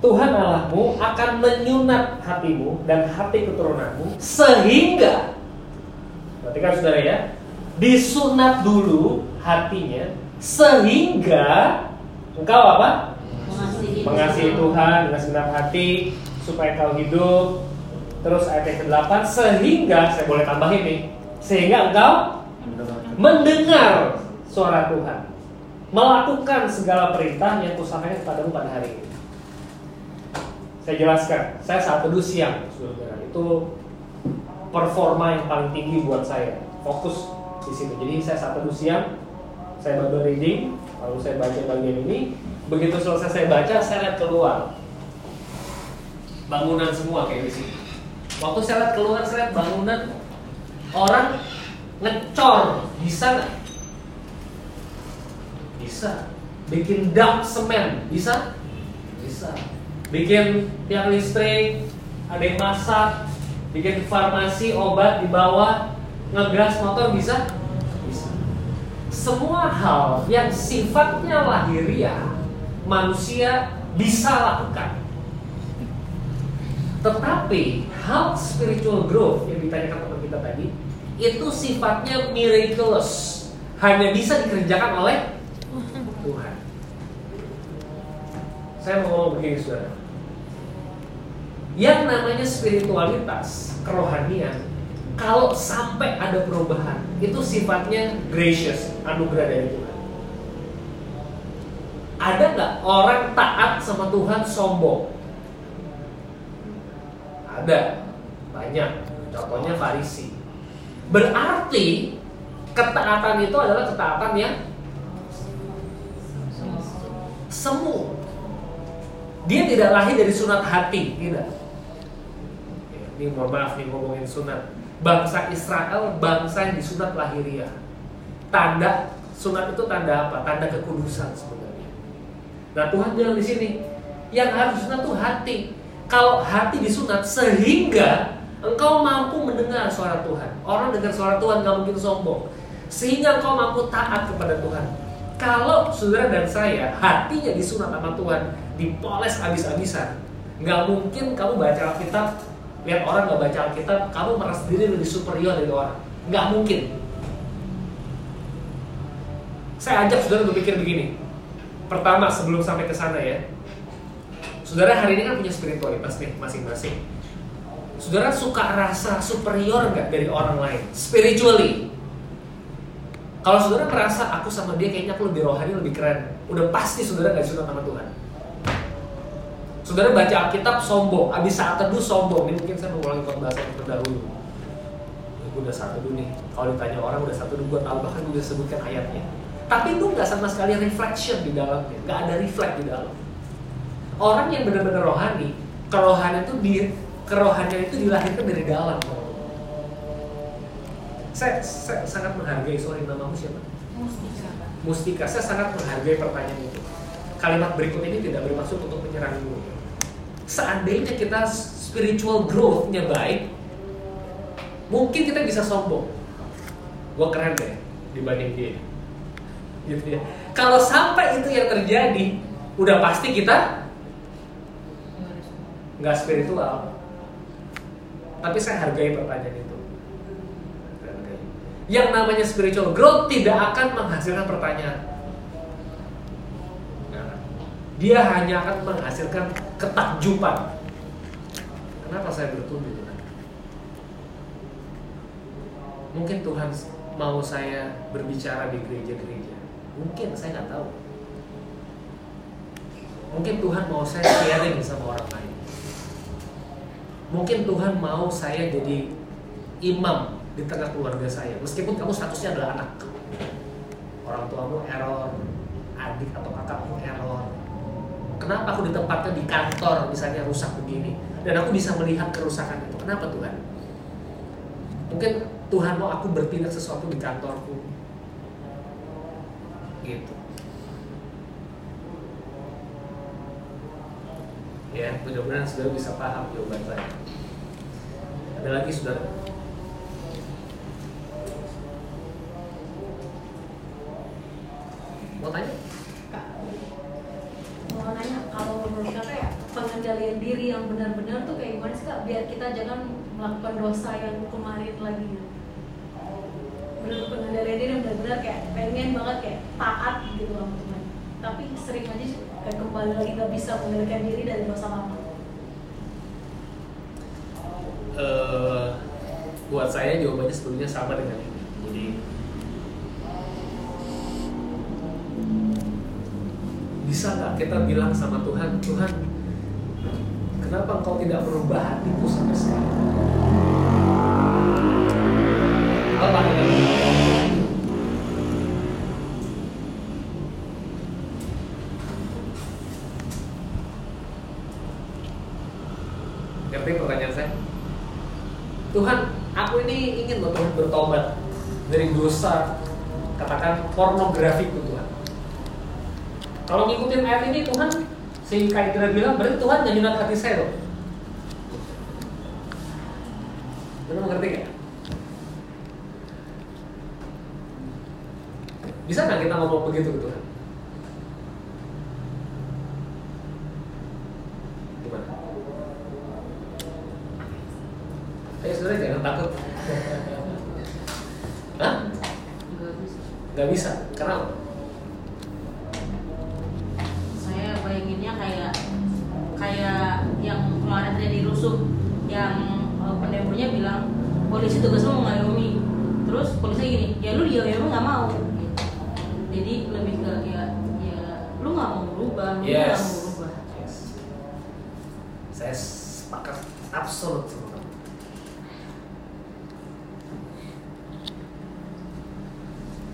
Speaker 1: Tuhan Allahmu akan menyunat hatimu dan hati keturunanmu sehingga Perhatikan saudara ya Disunat dulu hatinya Sehingga Engkau apa?
Speaker 2: mengasihi
Speaker 1: Mengasihi Tuhan. Dengan segenap hati Supaya kau hidup. Terus ayat yang ke-8 Sehingga, saya boleh tambahin nih Sehingga engkau mendengar suara Tuhan melakukan segala perintah yang kusampaikan kepadamu pada hari ini saya jelaskan saya saat teduh siang saudara. Itu performa yang paling tinggi buat saya. Fokus di situ. Jadi saya saat teduh siang saya bible reading lalu saya baca bagian ini. Begitu selesai saya baca saya lihat keluar. Bangunan semua kayak di sini waktu saya lihat keluar saya lihat bangunan. Orang ngecor. Bisa nggak? Bisa. Bikin dak semen. Bisa? Bisa bikin tiang listrik ada yang masak bikin farmasi obat di bawah ngegas motor bisa? Bisa. Semua hal yang sifatnya lahiriah manusia bisa lakukan. Tetapi hal spiritual growth yang ditanyakan teman kita tadi itu sifatnya miraculous. Hanya bisa dikerjakan oleh Tuhan. Saya mau ngomong begini saudara yang namanya spiritualitas kerohanian kalau sampai ada perubahan itu sifatnya gracious anugerah dari Tuhan. Ada nggak orang taat sama Tuhan sombong? Ada. Banyak. Contohnya Farisi. Berarti ketaatan itu adalah ketaatan yang semu. Dia tidak lahir dari sunat hati tidak ini mohon maaf nih ngomongin sunat. Bangsa Israel bangsa yang disunat lahiriah. Tanda sunat itu tanda apa? Tanda kekudusan sebenarnya. Nah Tuhan bilang di sini yang harus disunat tuh hati. Kalau hati disunat sehingga engkau mampu mendengar suara Tuhan. Orang dengar suara Tuhan nggak mungkin sombong. Sehingga engkau mampu taat kepada Tuhan. Kalau saudara dan saya hatinya disunat sama Tuhan dipoles abis-abisan nggak mungkin kamu baca Alkitab lihat orang nggak baca Alkitab kamu merasa diri lebih superior dari orang. Nggak mungkin. Saya ajak saudara berpikir begini. Pertama sebelum sampai ke sana ya. Saudara hari ini kan punya spiritualitas nih masing-masing. Saudara suka rasa superior nggak dari orang lain? Spiritually. Kalau saudara merasa aku sama dia kayaknya aku lebih rohani, lebih keren, udah pasti saudara gak disunat sama Tuhan. Saudara baca Alkitab sombong, abis saat teduh sombong. Ini mungkin saya mengulangi pembahasan terdahulu. Gue udah saat teduh nih. Kalau ditanya orang udah saat teduh, gue tahu bahkan gue udah sebutkan ayatnya. Tapi itu nggak sama sekali reflection di dalamnya, nggak ada reflect di dalam. Orang yang benar-benar rohani, kerohanian itu di kerohanian itu dilahirkan dari dalam. Saya, saya sangat menghargai sorry namamu siapa?
Speaker 3: Mustika.
Speaker 1: Mustika. Saya sangat menghargai pertanyaan itu. Kalimat berikut ini tidak bermaksud untuk menyerangmu. Seandainya kita spiritual growth-nya baik, mungkin kita bisa sombong. gue keren deh dibanding dia. Gitu ya. Kalau sampai itu yang terjadi udah pasti kita nggak spiritual. Tapi saya hargai pertanyaan itu. Yang namanya spiritual growth tidak akan menghasilkan pertanyaan. Nah, dia hanya akan menghasilkan ketakjuban. Kenapa saya bertumbuh Tuhan? mungkin Tuhan mau saya berbicara di gereja-gereja. Mungkin saya nggak tahu. Mungkin Tuhan mau saya sharing sama orang lain. Mungkin Tuhan mau saya jadi imam di tengah keluarga saya. Meskipun kamu statusnya adalah anak. Orang tuamu error adik atau error kenapa aku ditempatkan di kantor misalnya rusak begini? Dan aku bisa melihat kerusakan itu. Kenapa Tuhan? Mungkin Tuhan mau aku bertindak sesuatu di kantorku. Gitu. Ya mudah-mudahan saudara bisa paham jawaban saya. Ada lagi saudara? Mau tanya
Speaker 10: Kak, mau nanya kalau menurut kakak ya? Pengendalian diri yang benar-benar tuh kayak gimana sih kak? Biar kita jangan melakukan dosa yang kemarin lagi. Gitu. Benar pengendalian diri yang benar-benar kayak pengen banget kayak taat gitu sama Tuhan. Tapi sering aja kayak kembali lagi nggak bisa mengendalikan diri dari dosa lama.
Speaker 1: Eh, buat saya jawabannya sebetulnya sama dengan ini. Jadi bisa nggak kita bilang sama Tuhan Tuhan kenapa engkau tidak merubah hatiku sampai sekarang apa Ngerti pertanyaan saya? Tuhan, aku ini ingin loh Tuhan bertobat dari dosa katakan pornografiku Tuhan. Kalau ngikutin ayat ini Tuhan, si Kaidra bilang berarti Tuhan nggak nyunat hati saya loh. Lu mengerti gak? Bisa nggak kita ngomong begitu ke? Gimana? Ayo saudara jangan takut. Hah? Gak bisa. Kenapa?
Speaker 11: saya bayanginnya kayak kayak yang kemarin terjadi rusuh yang uh, pendemonya bilang polisi tugasnya mengayomi terus polisi gini ya lu dia emang nggak mau gitu. jadi lebih ke ya ya lu nggak mau berubah lu nggak
Speaker 1: Yes.
Speaker 11: mau berubah
Speaker 1: Yes. Saya sepakat absolut sama kamu.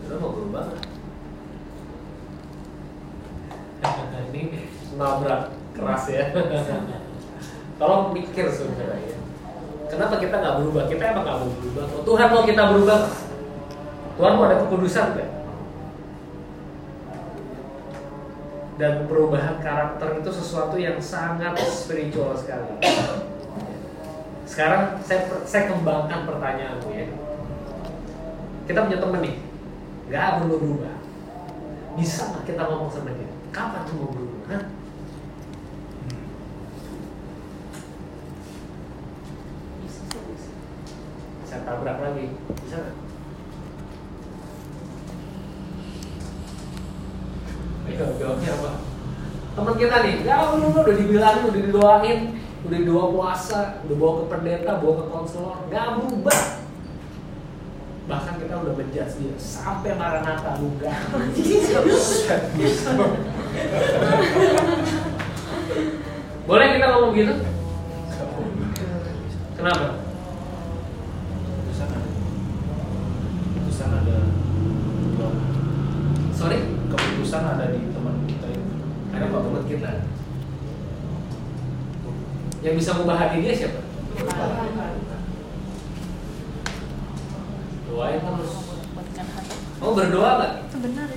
Speaker 1: Lu mau berubah nggak? Ini nabrak keras ya. Tolong mikir saudara ya. Kenapa kita nggak berubah? Kita emang nggak mau berubah. Oh, Tuhan mau kita berubah. Tuhan mau ada kekudusan nggak? Dan perubahan karakter itu sesuatu yang sangat spiritual sekali. Sekarang saya saya kembangkan pertanyaanmu ya. Kita punya temen nih, nggak perlu berubah. Bisa nggak kita ngomong sama dia? Kapan tuh mau berubah? Hah?
Speaker 11: bisa sih, bisa.
Speaker 1: Saya tabrak lagi, bisa nggak? Ayo jawabnya apa? Teman kita nih, ya lu, lu udah dibilangin, udah didoain, udah didoa puasa, udah bawa ke pendeta, bawa ke konselor, nggak berubah. Bahkan kita udah menjudge dia sampai Maranatha enggak. Boleh kita ngomong gitu? Kenapa?
Speaker 6: Keputusan ada. Keputusan ada.
Speaker 1: Sorry?
Speaker 6: Keputusan ada di teman kita itu.
Speaker 1: Ada kok teman kita. Yang bisa mengubah hati dia siapa? Doain terus. Oh berdoa nggak?
Speaker 9: Itu benar.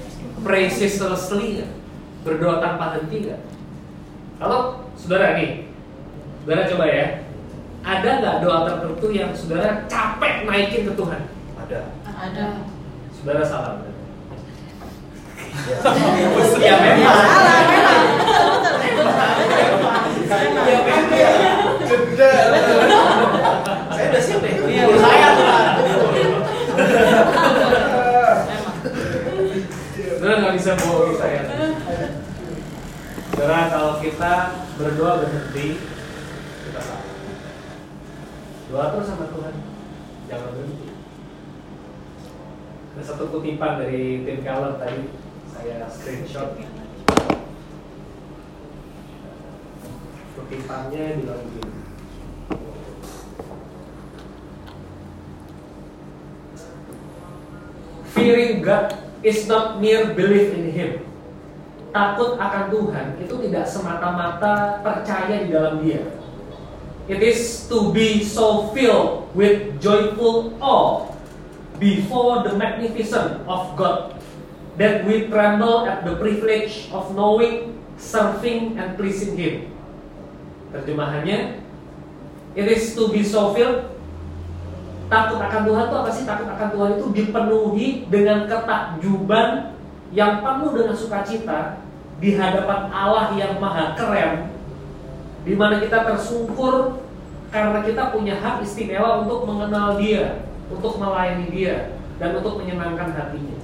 Speaker 1: Pray ceaselessly nggak? Berdoa tanpa henti nggak? Kalau saudara nih, saudara coba ya. Ada nggak doa tertentu yang saudara capek naikin ke Tuhan?
Speaker 6: Ada.
Speaker 11: ada
Speaker 1: Saudara salah. ya memang.
Speaker 3: Salah, memang.
Speaker 1: Ya memang.
Speaker 6: Jeda.
Speaker 2: Saya udah siap deh.
Speaker 1: Iya,
Speaker 2: saya tuh.
Speaker 1: Saudara nggak bisa bohongi saya. Saudara kalau kita berdoa berhenti, kita salah. Doa terus sama Tuhan, jangan berhenti. Ada satu kutipan dari Tim Keller tadi saya screenshot. Kutipannya bilang begini. Fearing God is not mere belief in Him. Takut akan Tuhan itu tidak semata-mata percaya di dalam Dia. It is to be so filled with joyful awe before the magnificence of God that we tremble at the privilege of knowing, serving, and pleasing Him. Terjemahannya, it is to be so filled takut akan Tuhan itu apa sih? Takut akan Tuhan itu dipenuhi dengan ketakjuban yang penuh dengan sukacita di hadapan Allah yang maha keren di mana kita tersungkur karena kita punya hak istimewa untuk mengenal Dia, untuk melayani Dia, dan untuk menyenangkan hatinya.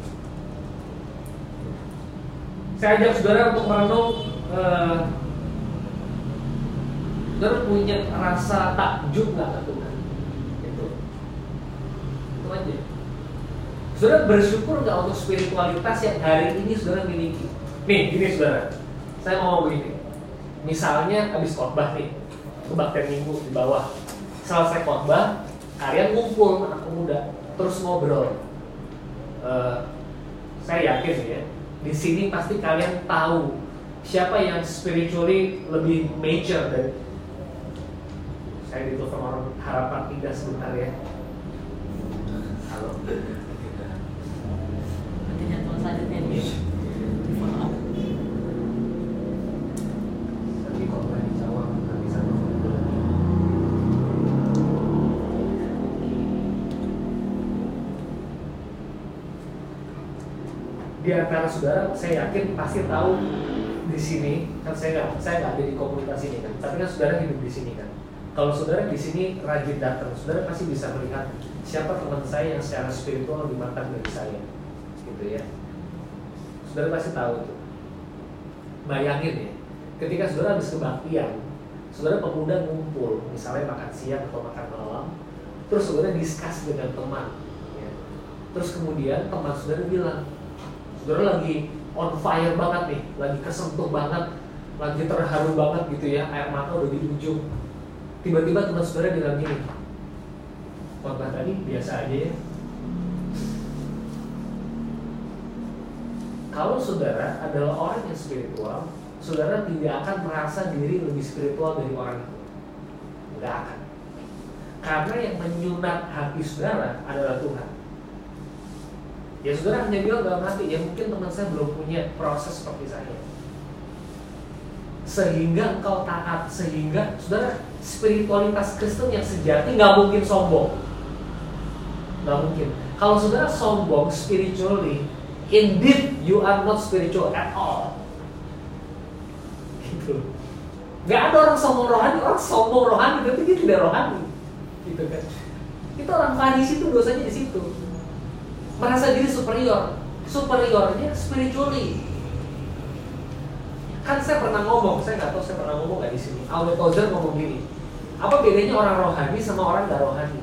Speaker 1: Saya ajak saudara untuk merenung, eh, saudara punya rasa takjub nggak ke Tuhan? Itu, itu aja. Saudara bersyukur nggak untuk spiritualitas yang hari ini saudara miliki? Nih, gini saudara, saya mau begini. Misalnya habis khotbah nih, kebaktian minggu di bawah. Selesai khotbah, kalian ngumpul anak muda, terus ngobrol. Eh, saya yakin ya, di sini pasti kalian tahu siapa yang spiritually lebih major dari saya ditelepon orang harapan indah sebentar ya. Halo.
Speaker 11: Nanti jadwal selanjutnya nih. Di follow up.
Speaker 1: Tapi kok nggak dijawab, nggak bisa. Di antara saudara, saya yakin pasti tahu di sini kan saya nggak saya nggak ada di komunitas ini kan, tapi kan saudara hidup di sini kan. Kalau saudara di sini rajin datang, saudara pasti bisa melihat siapa teman saya yang secara spiritual lebih matang dari saya, gitu ya. Saudara pasti tahu itu. Bayangin ya, ketika saudara habis kebaktian, saudara pemuda ngumpul, misalnya makan siang atau makan malam, terus saudara diskus dengan teman, ya. terus kemudian teman saudara bilang, saudara lagi on fire banget nih, lagi kesentuh banget, lagi terharu banget gitu ya, air mata udah di ujung. Tiba-tiba teman saudara bilang gini, khotbah tadi biasa aja ya. Kalau saudara adalah orang yang spiritual, saudara tidak akan merasa diri lebih spiritual dari orang itu. Tidak akan. Karena yang menyunat hati saudara adalah Tuhan. Ya saudara hanya bilang dalam hati, ya mungkin teman saya belum punya proses seperti saya. Sehingga engkau taat, sehingga saudara spiritualitas Kristen yang sejati nggak mungkin sombong. Nggak mungkin. Kalau saudara sombong spiritually, indeed you are not spiritual at all. Gitu. Nggak ada orang sombong rohani, orang sombong rohani, tapi dia tidak rohani. Gitu kan. Itu orang Farisi itu dosanya di situ. Merasa diri superior. Superiornya spiritually. Kan saya pernah ngomong, saya nggak tahu saya pernah ngomong nggak di sini. Albert Tozer ngomong gini, apa bedanya orang rohani sama orang nggak rohani?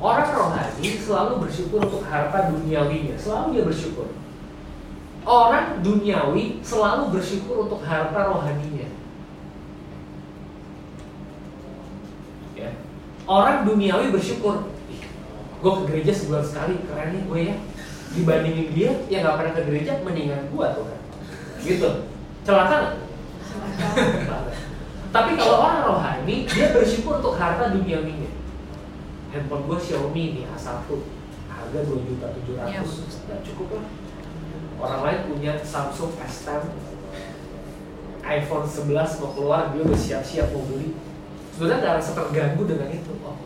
Speaker 1: Orang rohani selalu bersyukur untuk harta duniawinya, selalu dia bersyukur. Orang duniawi selalu bersyukur untuk harta rohaninya. Ya. Orang duniawi bersyukur, "Ih, gue ke gereja sebulan sekali, keren nih gue ya. Dibandingin dia yang nggak pernah ke gereja, mendingan gue tuh kan. Gitu. Celaka nggak? Tapi kalau orang rohani, dia bersyukur untuk harta duniawinya handphone gue Xiaomi nih A1 harga 2 juta 700
Speaker 11: Iya,
Speaker 1: nggak cukup lah. Orang lain punya Samsung S10 iPhone 11 mau keluar dia udah siap-siap mau beli. Sebenarnya nggak rasa terganggu dengan itu. Oh,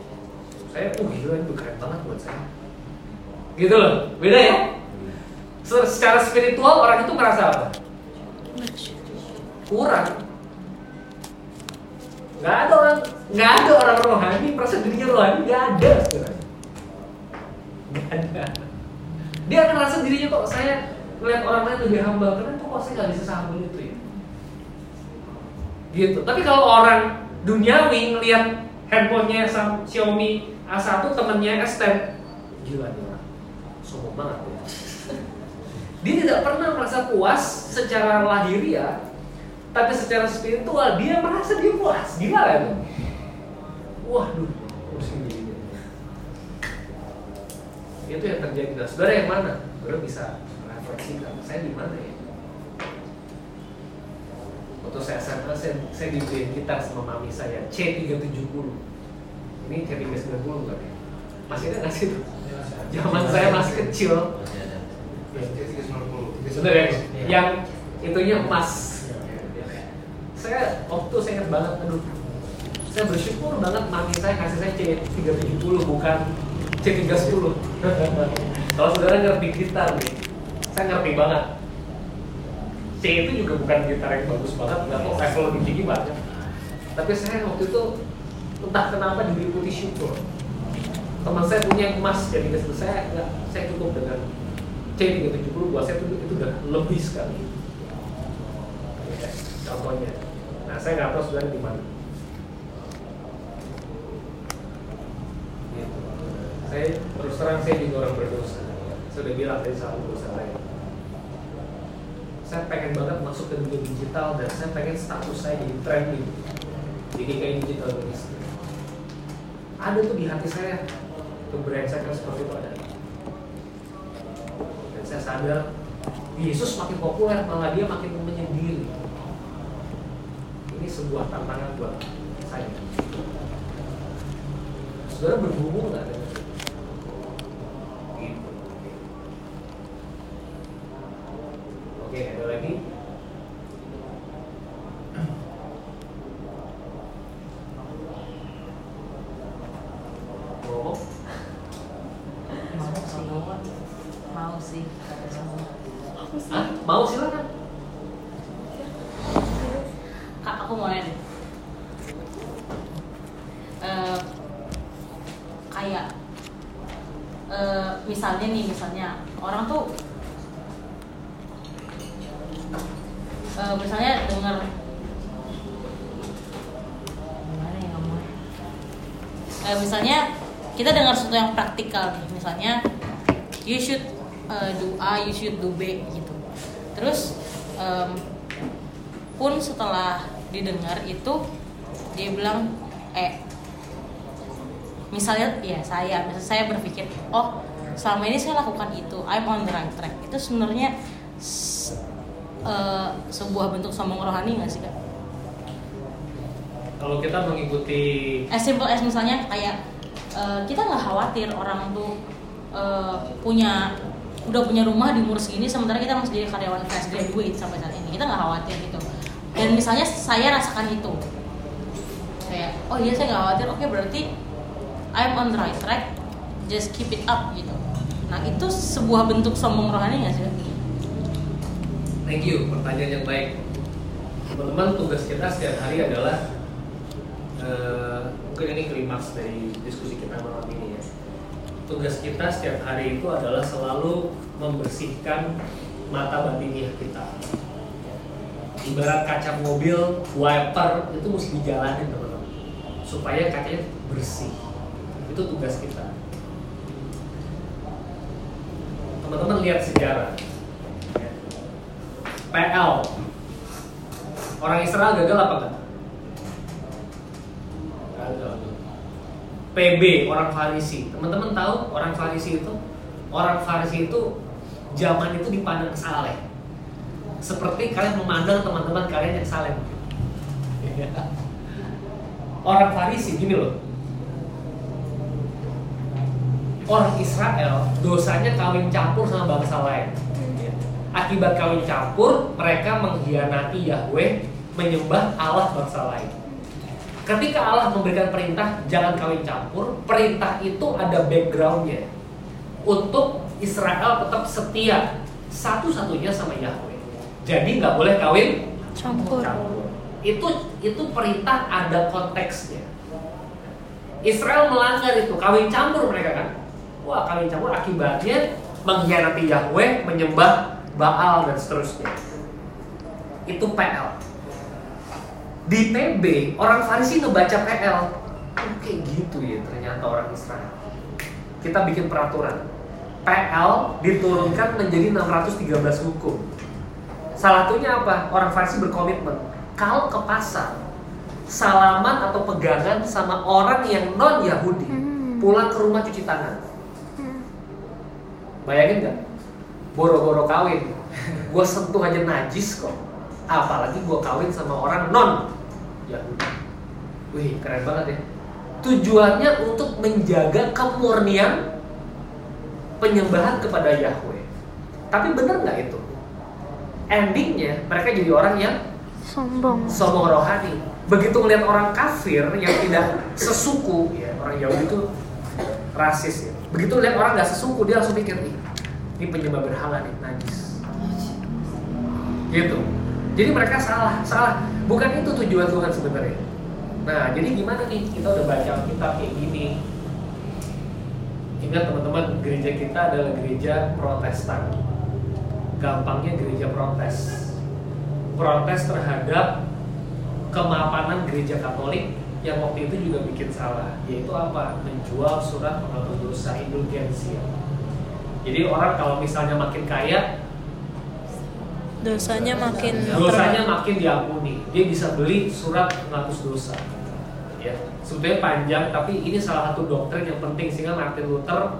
Speaker 1: saya oh gila itu keren banget buat saya. Gitu loh, beda ya. Se- Secara spiritual orang itu merasa apa? Kurang. Nggak ada orang, nggak ada orang rohani merasa dirinya rohani, nggak ada. saudara. Nggak ada. Dia akan merasa dirinya kok saya melihat orang lain lebih humble, kenapa kok saya nggak bisa sehumble itu ya? Gitu. Tapi kalau orang duniawi ngelihat handphonenya Xiaomi A1 temennya S10 gila nih orang sombong banget ya. dia tidak pernah merasa puas secara lahiriah tapi secara spiritual dia merasa dia puas. Gila kan waduh pusing itu yang terjadi. Nah saudara yang mana? Saudara bisa refleksikan saya di mana ya? Waktu saya SMA saya, saya dibeliin gitar sama mami saya C370 ini C390 bukan ya? masih ada nggak sih itu? zaman saya masih kecil Bener ya? Yang itunya emas. Saya waktu saya ingat banget, aduh, saya bersyukur banget mami saya kasih saya C370 bukan C310. Kalau saudara ngerti gitar nih, saya ngerti banget. C itu juga bukan gitar yang bagus banget, nggak kok level lebih tinggi banyak. Tapi saya waktu itu entah kenapa diliputi syukur. Teman saya punya yang emas, jadi saya nggak, saya cukup dengan C370 buat saya itu, itu udah lebih sekali. Ya, contohnya. Nah, saya nggak tahu saudara di mana. Gitu. Saya terus terang saya juga orang berdosa. Saya udah bilang tadi salah dosa lain. Saya pengen banget masuk ke dunia digital dan saya pengen status saya jadi trending. Jadi kayak digital ministry. Ada tuh di hati saya keberengsekan seperti itu ada saya sadar Yesus makin populer malah dia makin menyendiri. Ini sebuah tantangan buat saya. Saudara bergumul nggak dengan itu? Gitu. oke ada lagi ngomong
Speaker 11: mau sih mau sih kata semua
Speaker 1: Hah? mau silakan
Speaker 11: kak aku mau nanya deh. Eh, kayak eh, misalnya nih misalnya orang tuh eh, misalnya dengar gimana ya ngomongnya Eh, misalnya kita dengar praktikal nih misalnya you should uh, do A, you should do B gitu. Terus em, pun setelah didengar itu dia bilang eh misalnya ya saya misalnya saya berpikir oh selama ini saya lakukan itu I'm on the right track itu sebenarnya s- eh, sebuah bentuk sombong rohani nggak sih kak?
Speaker 1: kalau kita mengikuti
Speaker 11: as simple as misalnya kayak eh, kita nggak khawatir orang tuh eh, punya udah punya rumah di umur segini sementara kita masih jadi karyawan fresh graduate sampai saat ini. Kita nggak khawatir gitu. Dan misalnya saya rasakan itu. Kayak oh iya saya nggak khawatir. Oke berarti I'm on the right track. Just keep it up gitu. Nah itu sebuah bentuk sombong rohani nggak sih?
Speaker 1: Thank you, pertanyaan yang baik. Teman-teman, tugas kita setiap hari adalah eh, mungkin ini klimaks dari diskusi kita malam ini ya. Tugas kita setiap hari itu adalah selalu membersihkan mata batiniah kita. Ibarat kaca mobil, wiper itu mesti dijalanin teman-teman, supaya kacanya bersih. Itu tugas kita. Teman-teman lihat sejarah. PL Orang Israel gagal apa enggak? PB orang Farisi. Teman-teman tahu orang Farisi itu? Orang Farisi itu Zaman itu dipandang saleh. Seperti kalian memandang teman-teman kalian yang saleh Orang Farisi gini loh. Orang Israel dosanya kawin campur sama bangsa lain. Akibat kawin campur, mereka mengkhianati Yahweh, menyembah Allah bangsa lain. Ketika Allah memberikan perintah jangan kawin campur, perintah itu ada backgroundnya. untuk Israel tetap setia satu-satunya sama Yahweh. Jadi nggak boleh kawin
Speaker 9: Campur.
Speaker 1: Itu itu perintah ada konteksnya. Israel melanggar itu, kawin campur mereka kan. Wah, kawin campur akibatnya mengkhianati Yahweh, menyembah Baal dan seterusnya. Itu PL. Di PB, orang Farisi ngebaca PL. Oh, kayak gitu ya ternyata orang Israel. Kita bikin peraturan. PL diturunkan menjadi 613 hukum. Salah satunya apa? Orang Farisi berkomitmen. Kalau ke pasar, salaman atau pegangan sama orang yang non Yahudi, pulang ke rumah cuci tangan. Bayangin nggak? Boro-boro kawin, gue sentuh aja najis kok. Apalagi gue kawin sama orang non Yahudi. Wih, keren banget ya. Tujuannya untuk menjaga kemurnian penyembahan kepada Yahweh. Tapi bener nggak itu? Endingnya mereka jadi orang yang
Speaker 9: Sombong.
Speaker 1: sombong rohani. Begitu ngeliat orang kafir yang tidak sesuku, ya orang Yahudi itu rasis ya. Begitu lihat orang nggak sesuku dia langsung mikir nih, ini penyembah berhala nih najis. Gitu. Jadi mereka salah, salah. Bukan itu tujuan Tuhan sebenarnya. Nah, jadi gimana nih? Kita udah baca Alkitab kayak gini. Ingat teman-teman, gereja kita adalah gereja Protestan. Gampangnya gereja protes. Protes terhadap kemapanan gereja Katolik yang waktu itu juga bikin salah, yaitu apa? Menjual surat penghapus dosa indulgensia. Jadi orang kalau misalnya makin kaya,
Speaker 9: Dosanya makin
Speaker 1: dosanya makin diampuni. Dia bisa beli surat penghapus dosa. Ya, sebetulnya panjang, tapi ini salah satu doktrin yang penting sehingga Martin Luther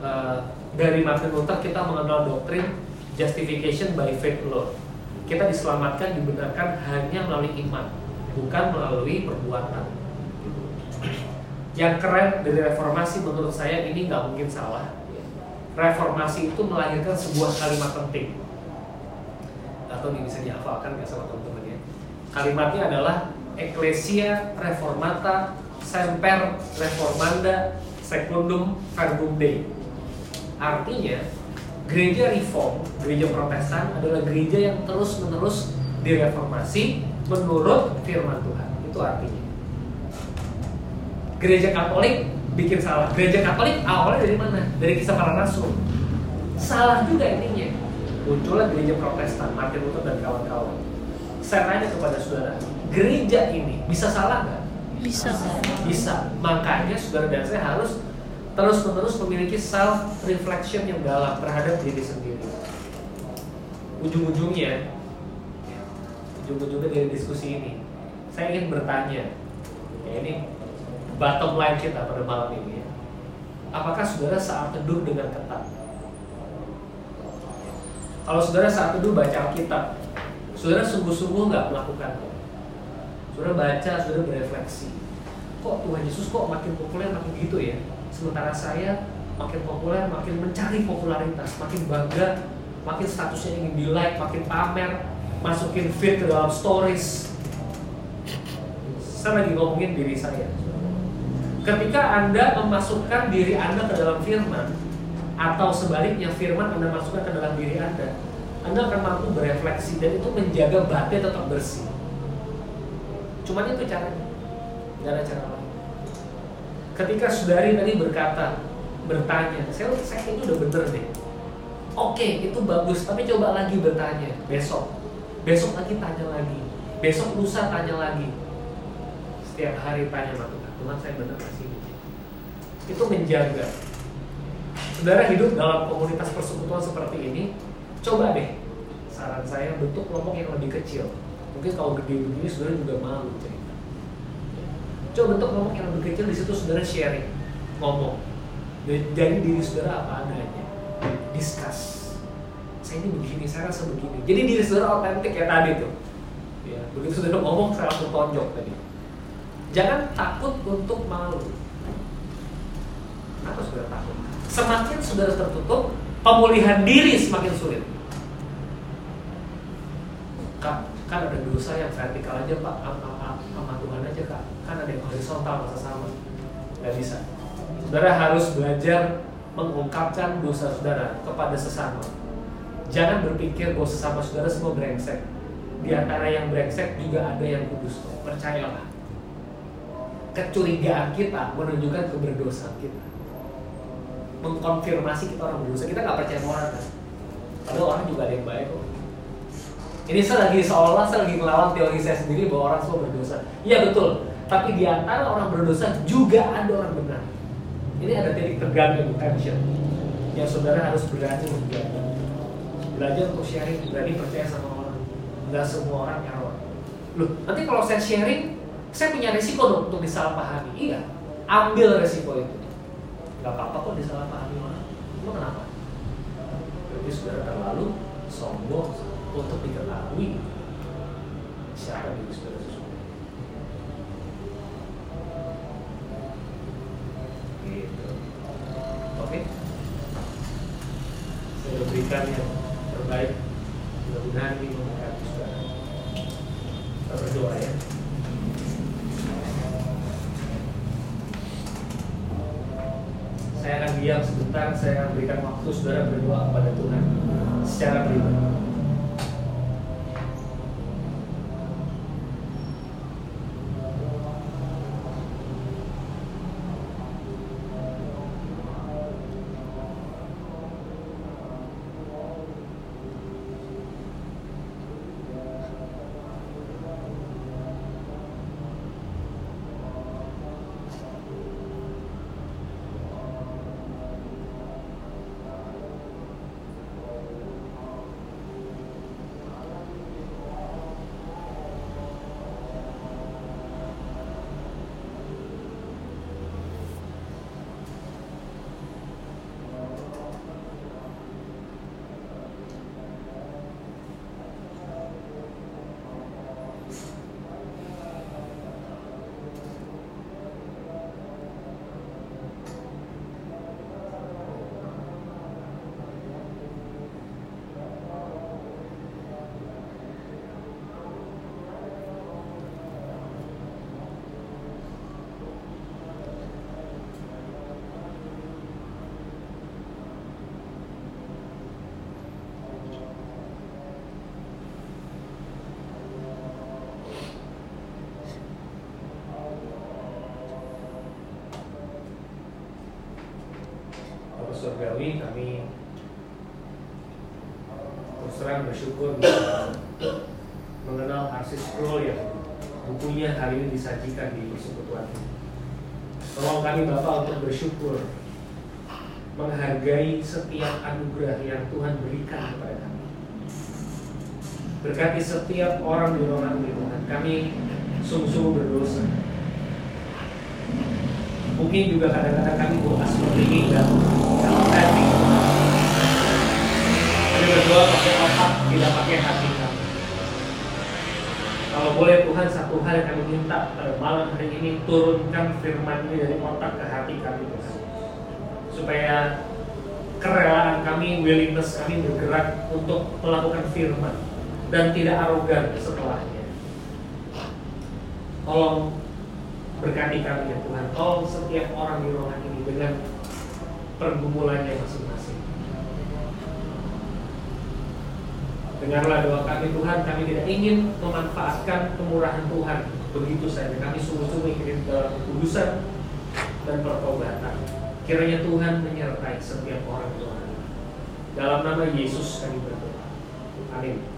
Speaker 1: eh, dari Martin Luther kita mengenal doktrin justification by faith alone. Kita diselamatkan, dibenarkan hanya melalui iman, bukan melalui perbuatan. Yang keren dari reformasi menurut saya ini nggak mungkin salah. Reformasi itu melahirkan sebuah kalimat penting atau ini bisa dihafalkan nggak sama ya. Kalimatnya adalah Ecclesia Reformata Semper Reformanda Secundum Verbum Dei. Artinya, gereja reform, gereja protestan adalah gereja yang terus-menerus direformasi menurut firman Tuhan. Itu artinya. Gereja Katolik bikin salah. Gereja Katolik awalnya dari mana? Dari kisah para rasul. Salah juga intinya muncullah gereja protestan Martin Luther dan kawan-kawan saya tanya kepada saudara gereja ini bisa salah nggak?
Speaker 9: Bisa.
Speaker 1: bisa. Makanya saudara dan saya harus terus menerus memiliki self reflection yang dalam terhadap diri sendiri. Ujung-ujungnya ujung-ujungnya dari diskusi ini saya ingin bertanya ya ini bottom line kita pada malam ini ya. Apakah saudara saat teduh dengan ketat? Kalau saudara saat itu baca Alkitab, saudara sungguh-sungguh nggak melakukan Saudara baca, saudara berefleksi. Kok Tuhan Yesus kok makin populer makin gitu ya? Sementara saya makin populer, makin mencari popularitas, makin bangga, makin statusnya ingin di like, makin pamer, masukin feed ke dalam stories. Saya lagi ngomongin diri saya. Ketika Anda memasukkan diri Anda ke dalam firman, atau sebaliknya firman Anda masukkan ke dalam diri Anda, Anda akan mampu berefleksi dan itu menjaga batin tetap bersih. Cuman itu caranya, nggak ada cara lain. Ketika saudari tadi berkata, bertanya, saya saya itu udah bener deh. Oke, itu bagus, tapi coba lagi bertanya besok, besok lagi tanya lagi, besok lusa tanya lagi. Setiap hari tanya sama Tuhan, Tuhan saya bener gak sih? Itu menjaga saudara hidup dalam komunitas persekutuan seperti ini, coba deh saran saya bentuk kelompok yang lebih kecil. Mungkin kalau gede begini saudara juga malu cerita. Coba bentuk kelompok yang lebih kecil di situ saudara sharing, ngomong. Jadi diri saudara apa adanya, discuss. Saya ini begini, saya rasa begini. Jadi diri saudara otentik ya tadi tuh. Ya, begitu saudara ngomong saya langsung tonjok tadi. Jangan takut untuk malu. Apa saudara takut? Semakin saudara tertutup, pemulihan diri semakin sulit. Kak, kan ada dosa yang vertikal aja pak, sama, Tuhan aja kak. Kan ada yang horizontal masa sama, nggak bisa. Saudara harus belajar mengungkapkan dosa saudara kepada sesama. Jangan berpikir bahwa sesama saudara semua brengsek. Di antara yang brengsek juga ada yang kudus. Percayalah. Kecurigaan kita menunjukkan keberdosaan kita. Mengkonfirmasi kita orang berdosa. Kita nggak percaya orang kan. Padahal orang juga ada yang baik kok. Ini saya lagi seolah saya lagi melawan teori saya sendiri bahwa orang semua berdosa. Iya betul. Tapi di antara orang berdosa juga ada orang benar. Ini ada titik tergantung tension yang saudara harus berani menjaga. Belajar untuk sharing, berani percaya sama orang. Gak semua orang error. Loh, nanti kalau saya sharing, saya punya resiko dong untuk disalahpahami. Iya, ambil resiko itu. Gak apa-apa kok disalahpahami orang. Lu kenapa? Berarti saudara terlalu sombong untuk diketahui siapa diri saudara Surgawi kami terus terang bersyukur mengenal Arsis Scroll yang bukunya hari ini disajikan di persekutuan ini. Tolong kami Bapak untuk bersyukur menghargai setiap anugerah yang Tuhan berikan kepada kami. Berkati setiap orang di ini Tuhan. Kami sungguh-sungguh berdosa. Mungkin juga kadang-kadang kami seperti ini dan hati. Kami berdoa pakai otak, tidak pakai hati kami. Kalau boleh Tuhan satu hal yang kami minta pada malam hari ini turunkan firman ini dari otak ke hati kami. Supaya kerelaan kami, willingness kami bergerak untuk melakukan firman dan tidak arogan setelahnya. Tolong berkati kami ya Tuhan. Tolong setiap orang di ruangan ini dengan pergumulannya masing-masing. Dengarlah doa kami Tuhan, kami tidak ingin memanfaatkan kemurahan Tuhan begitu saja. Kami sungguh-sungguh ingin dalam kekudusan dan pertobatan. Kiranya Tuhan menyertai setiap orang Tuhan. Dalam nama Yesus kami berdoa. Amin.